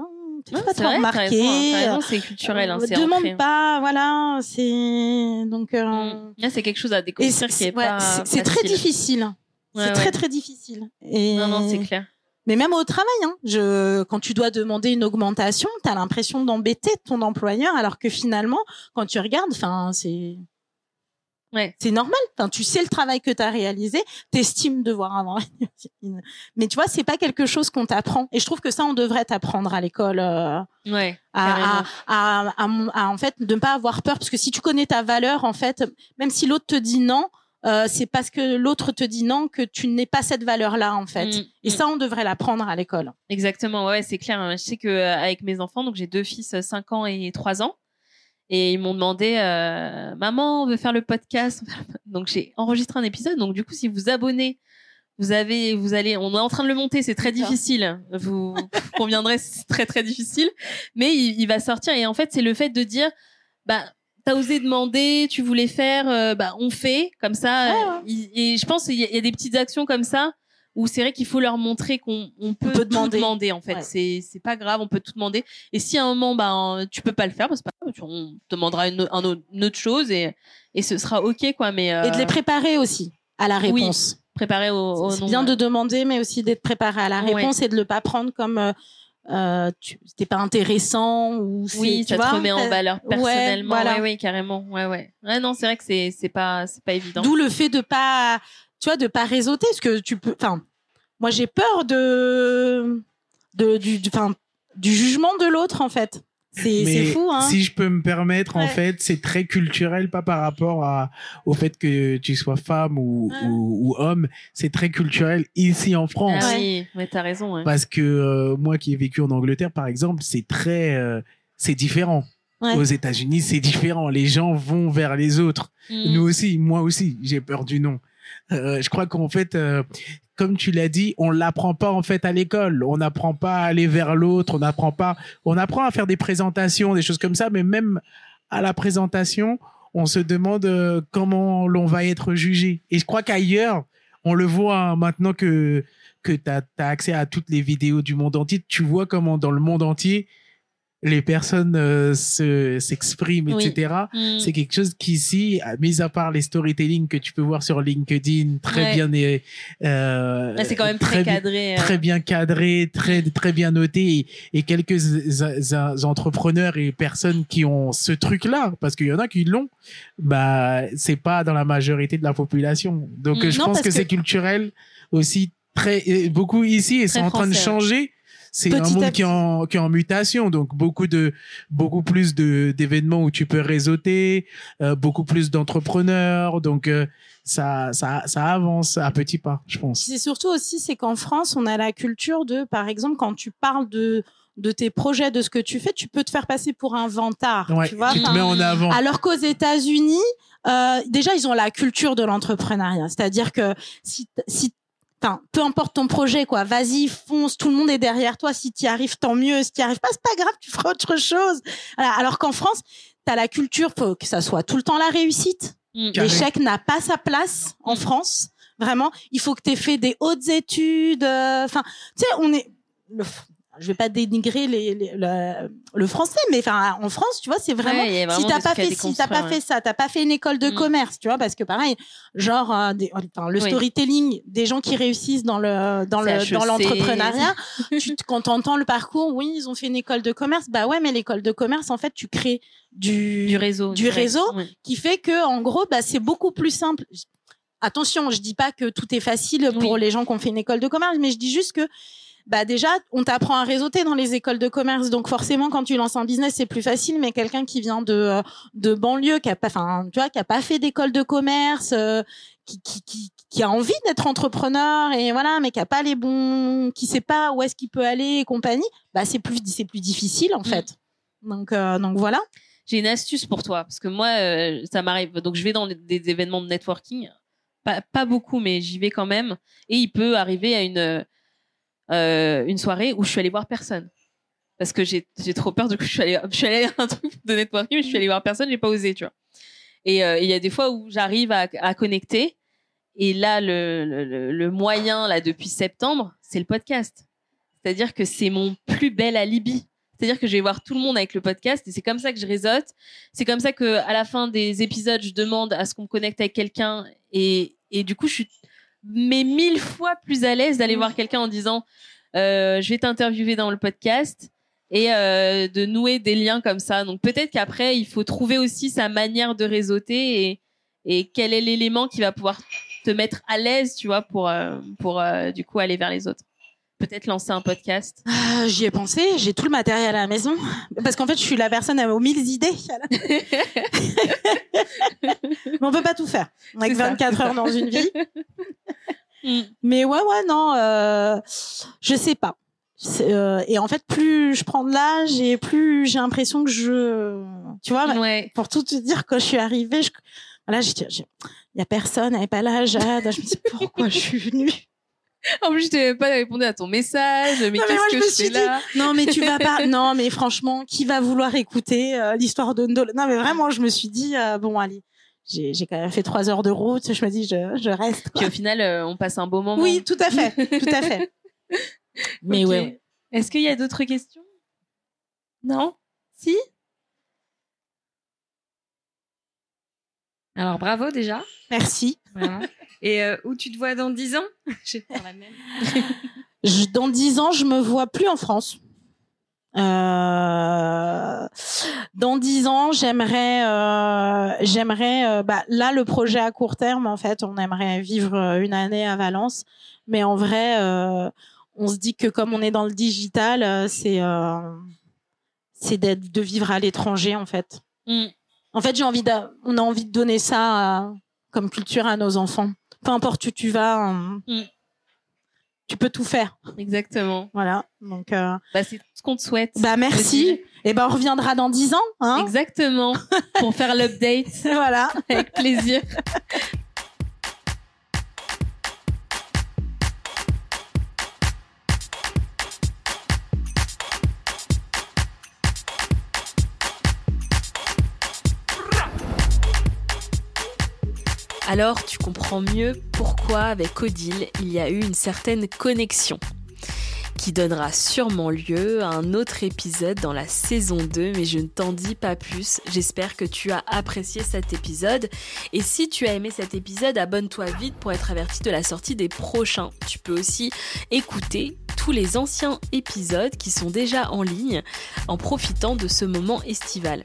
fais pas c'est trop hein, t'as raison, c'est culturel, hein, euh, demande ancré. pas voilà c'est donc euh, Mm. Là, c'est quelque chose à découvrir c'est qui est ouais, pas c'est- c'est très difficile. Ouais, c'est ouais. très très difficile. Et Non, non, c'est clair. mais même au travail, hein, je, quand tu dois demander une augmentation, tu as l'impression d'embêter ton employeur, alors que finalement, quand tu regardes, enfin, c'est Ouais. c'est normal. Enfin, tu sais le travail que tu as réalisé, t'estimes devoir avoir. une- Mais tu vois, c'est pas quelque chose qu'on t'apprend. Et je trouve que ça, on devrait t'apprendre à l'école. euh, Ouais. à, à, à, à, à, en fait de ne pas avoir peur parce que si tu connais ta valeur en fait même si l'autre te dit non euh, c'est parce que l'autre te dit non que tu n'es pas cette valeur là en fait Mm, et mm. ça on devrait l'apprendre à l'école Exactement, ouais, c'est clair. Je sais que euh, avec mes enfants, donc j'ai deux fils, euh, 5 ans et 3 ans, et ils m'ont demandé, euh, maman, on veut faire le podcast. Donc j'ai enregistré un épisode. Donc du coup, si vous abonnez, vous avez, vous allez, on est en train de le monter, c'est très difficile. Vous conviendrez, c'est très très difficile, mais il, il va sortir. Et en fait, c'est le fait de dire, bah. T'as osé demander, tu voulais faire, euh, bah on fait comme ça. Euh, ouais. Et je pense qu'il y a des petites actions comme ça où c'est vrai qu'il faut leur montrer qu'on on peut, peut tout demander. demander en fait. Ouais. C'est c'est pas grave, on peut tout demander. Et si à un moment ben tu peux pas le faire, ben, on demandera une, un autre- une autre chose et et ce sera ok quoi. Mais euh, et de les préparer aussi à la oui, réponse préparer au, au c'est nom, bien ouais. de demander mais aussi d'être préparé à la Ouais. réponse et de le pas prendre comme euh, euh, tu t'es pas intéressant ou c'est Oui, tu ça vois, te remet en valeur ouais, personnellement. voilà. Ouais, oui, carrément. Ouais, ouais. Ouais, non, c'est vrai que c'est c'est pas c'est pas évident. D'où le fait de pas, tu vois, de pas réseauter, parce que tu peux. Enfin, moi j'ai peur de, de du, du- enfin, du jugement de l'autre en fait. C'est fou, hein. Si je peux me permettre, en fait, c'est très culturel, pas par rapport à, au fait que tu sois femme ou, Ouais. ou, ou homme. C'est très culturel ici en France. Ah oui, mais t'as raison. ouais. Parce que euh, moi qui ai vécu en Angleterre, par exemple, c'est très, euh, c'est différent. Ouais. Aux États-Unis, c'est différent. Les gens vont vers les autres. Mm. Nous aussi, moi aussi, j'ai peur du non. Euh, je crois qu'en fait, euh, comme tu l'as dit, on l'apprend pas en fait à l'école. On n'apprend pas à aller vers l'autre. On n'apprend pas. On apprend à faire des présentations, des choses comme ça, mais même à la présentation, on se demande euh, comment l'on va être jugé. Et je crois qu'ailleurs, on le voit hein, maintenant que que tu as, accès à toutes les vidéos du monde entier. Tu vois comment dans le monde entier les personnes euh, se s'expriment, etc. Mm. C'est quelque chose qu'ici, mis à part les storytelling que tu peux voir sur LinkedIn, très Ouais. bien, é- euh, Ouais, c'est quand même très, cadré. euh. très bien cadré, très très bien noté, et, et quelques a- a- entrepreneurs et personnes qui ont ce truc-là, parce qu'il y en a qui l'ont, bah c'est pas dans la majorité de la population. Donc Mm. je Non, pense que, que- c'est culturel aussi très et beaucoup ici et c'est en train de changer. C'est un monde à qui est, en, qui est en mutation, donc beaucoup de beaucoup plus de d'événements où tu peux réseauter, euh, beaucoup plus d'entrepreneurs, donc euh, ça ça ça avance à petits pas, je pense. C'est surtout aussi, c'est qu'en France, on a la culture de, par exemple, quand tu parles de de tes projets, de ce que tu fais, tu peux te faire passer pour un vantard. Ouais, tu vois, tu te mets en avant. Alors qu'aux États-Unis, euh, déjà, ils ont la culture de l'entrepreneuriat. C'est-à-dire que si, si, enfin, peu importe ton projet, quoi, vas-y, fonce, tout le monde est derrière toi. Si tu y arrives, tant mieux. Si tu y arrives pas, c'est pas grave, tu feras autre chose. Voilà. Alors qu'en France, tu as la culture, faut que ça soit tout le temps la réussite. Mm. L'échec n'a pas sa place en Mm. France. Vraiment, il faut que tu aies fait des hautes études. euh, Enfin, tu sais, on est. Le, je vais pas dénigrer les, les- le, le français, mais enfin, en France, tu vois, c'est vraiment. Ouais, si t'as pas fait, si t'as pas fait ça, t'as pas fait une école de Mm. commerce, tu vois, parce que pareil, genre euh, des- enfin, le Oui. storytelling des gens qui réussissent dans le dans le C'est dans l'entrepreneuriat, tu te- quand t'entends le parcours, oui, ils ont fait une école de commerce, bah ouais, mais l'école de commerce, en fait, tu crées du, Du réseau. du réseau. Ouais. qui fait que en gros bah c'est beaucoup plus simple attention je dis pas que tout est facile pour Oui. les gens qui ont fait une école de commerce mais je dis juste que bah déjà on t'apprend à réseauter dans les écoles de commerce donc forcément quand tu lances un business c'est plus facile mais quelqu'un qui vient de euh, de banlieue qui a pas enfin tu vois qui a pas fait d'école de commerce euh, qui, qui, qui, qui a envie d'être entrepreneur et voilà mais qui a pas les bons qui sait pas où est-ce qu'il peut aller et compagnie bah c'est plus c'est plus difficile en Mm. fait donc euh, donc voilà J'ai une astuce pour toi, parce que moi, euh, ça m'arrive. Donc, je vais dans des événements de networking. Pas, pas beaucoup, mais j'y vais quand même. Et il peut arriver à une, euh, une soirée où je suis allée voir personne. Parce que j'ai trop peur, du coup, je suis allée, je suis allée à un truc de networking, mais je suis allée voir personne, j'ai pas osé, tu vois. Et euh, il y a des fois où j'arrive à, à connecter. Et là, le- le moyen, là, depuis septembre, c'est le podcast. C'est-à-dire que c'est mon plus bel alibi. C'est-à-dire que je vais voir tout le monde avec le podcast et c'est comme ça que je réseaute. C'est comme ça que à la fin des épisodes, je demande à ce qu'on me connecte avec quelqu'un et, et du coup, je suis mais mille fois plus à l'aise d'aller voir quelqu'un en disant euh, je vais t'interviewer dans le podcast et euh, de nouer des liens comme ça. Donc peut-être qu'après, il faut trouver aussi sa manière de réseauter et, et quel est l'élément qui va pouvoir te mettre à l'aise, tu vois, pour, euh, pour euh, du coup aller vers les autres. Peut-être lancer un podcast. Ah, J'y ai pensé, j'ai tout le matériel à la maison. Parce qu'en fait, je suis la personne aux mille idées. Mais on peut pas tout faire. On a que C'est ça, 24 c'est heures ça. dans une vie. Mm. Mais ouais, ouais, non, euh, je sais pas. Euh, et en fait, plus je prends de l'âge et plus j'ai l'impression que je, tu vois, Ouais. pour tout te dire, quand je suis arrivée, je, voilà, il y a personne, elle n'est pas là, Jade. Je me dis, pourquoi je suis venue? En plus, je t'ai même pas répondu à ton message. Mais qu'est-ce que je suis fais là? Non, mais tu vas pas. Non, mais franchement, qui va vouloir écouter euh, l'histoire de Ndolo? Non, mais vraiment, je me suis dit, euh, bon, allez, j'ai j'ai quand même fait trois heures de route. Je me dis, je, je reste. quoi. Puis au final, euh, on passe un beau moment. Oui, tout à fait, tout à fait. Mais ouais. Est-ce qu'il y a d'autres questions? Non? Si? Alors bravo déjà. Merci. Et euh, où tu te vois dans 10 ans? J'ai fait la même. Je- dans dix ans, je me vois plus en France. Euh, dans dix ans, j'aimerais, euh, j'aimerais, euh, bah, là, le projet à court terme, en fait, on aimerait vivre une année à Valence, mais en vrai, on se dit que comme on est dans le digital, c'est, c'est d'être, de vivre à l'étranger, en fait. Mm. En fait, j'ai envie d'a- on a envie de donner ça à- comme culture à nos enfants. Peu importe où tu vas, euh, Mm. tu peux tout faire. Exactement. Voilà. Donc, euh, Bah, c'est tout ce qu'on te souhaite. bah merci. Et ben on reviendra dans dix ans, hein. Exactement. Pour faire l'update. voilà. Avec plaisir. Alors tu comprends mieux pourquoi avec Odile il y a eu une certaine connexion qui donnera sûrement lieu à un autre épisode dans la saison 2, mais je ne t'en dis pas plus. J'espère que tu as apprécié cet épisode. Et si tu as aimé cet épisode, abonne-toi vite pour être averti de la sortie des prochains. Tu peux aussi écouter tous les anciens épisodes qui sont déjà en ligne en profitant de ce moment estival.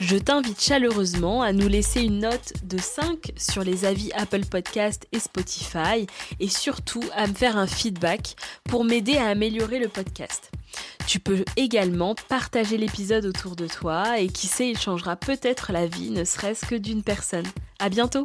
Je t'invite chaleureusement à nous laisser une note de 5 sur les avis Apple Podcast et Spotify et surtout à me faire un feedback pour m'aider à améliorer le podcast. Tu peux également partager l'épisode autour de toi et qui sait, il changera peut-être la vie, ne serait-ce que d'une personne. À bientôt!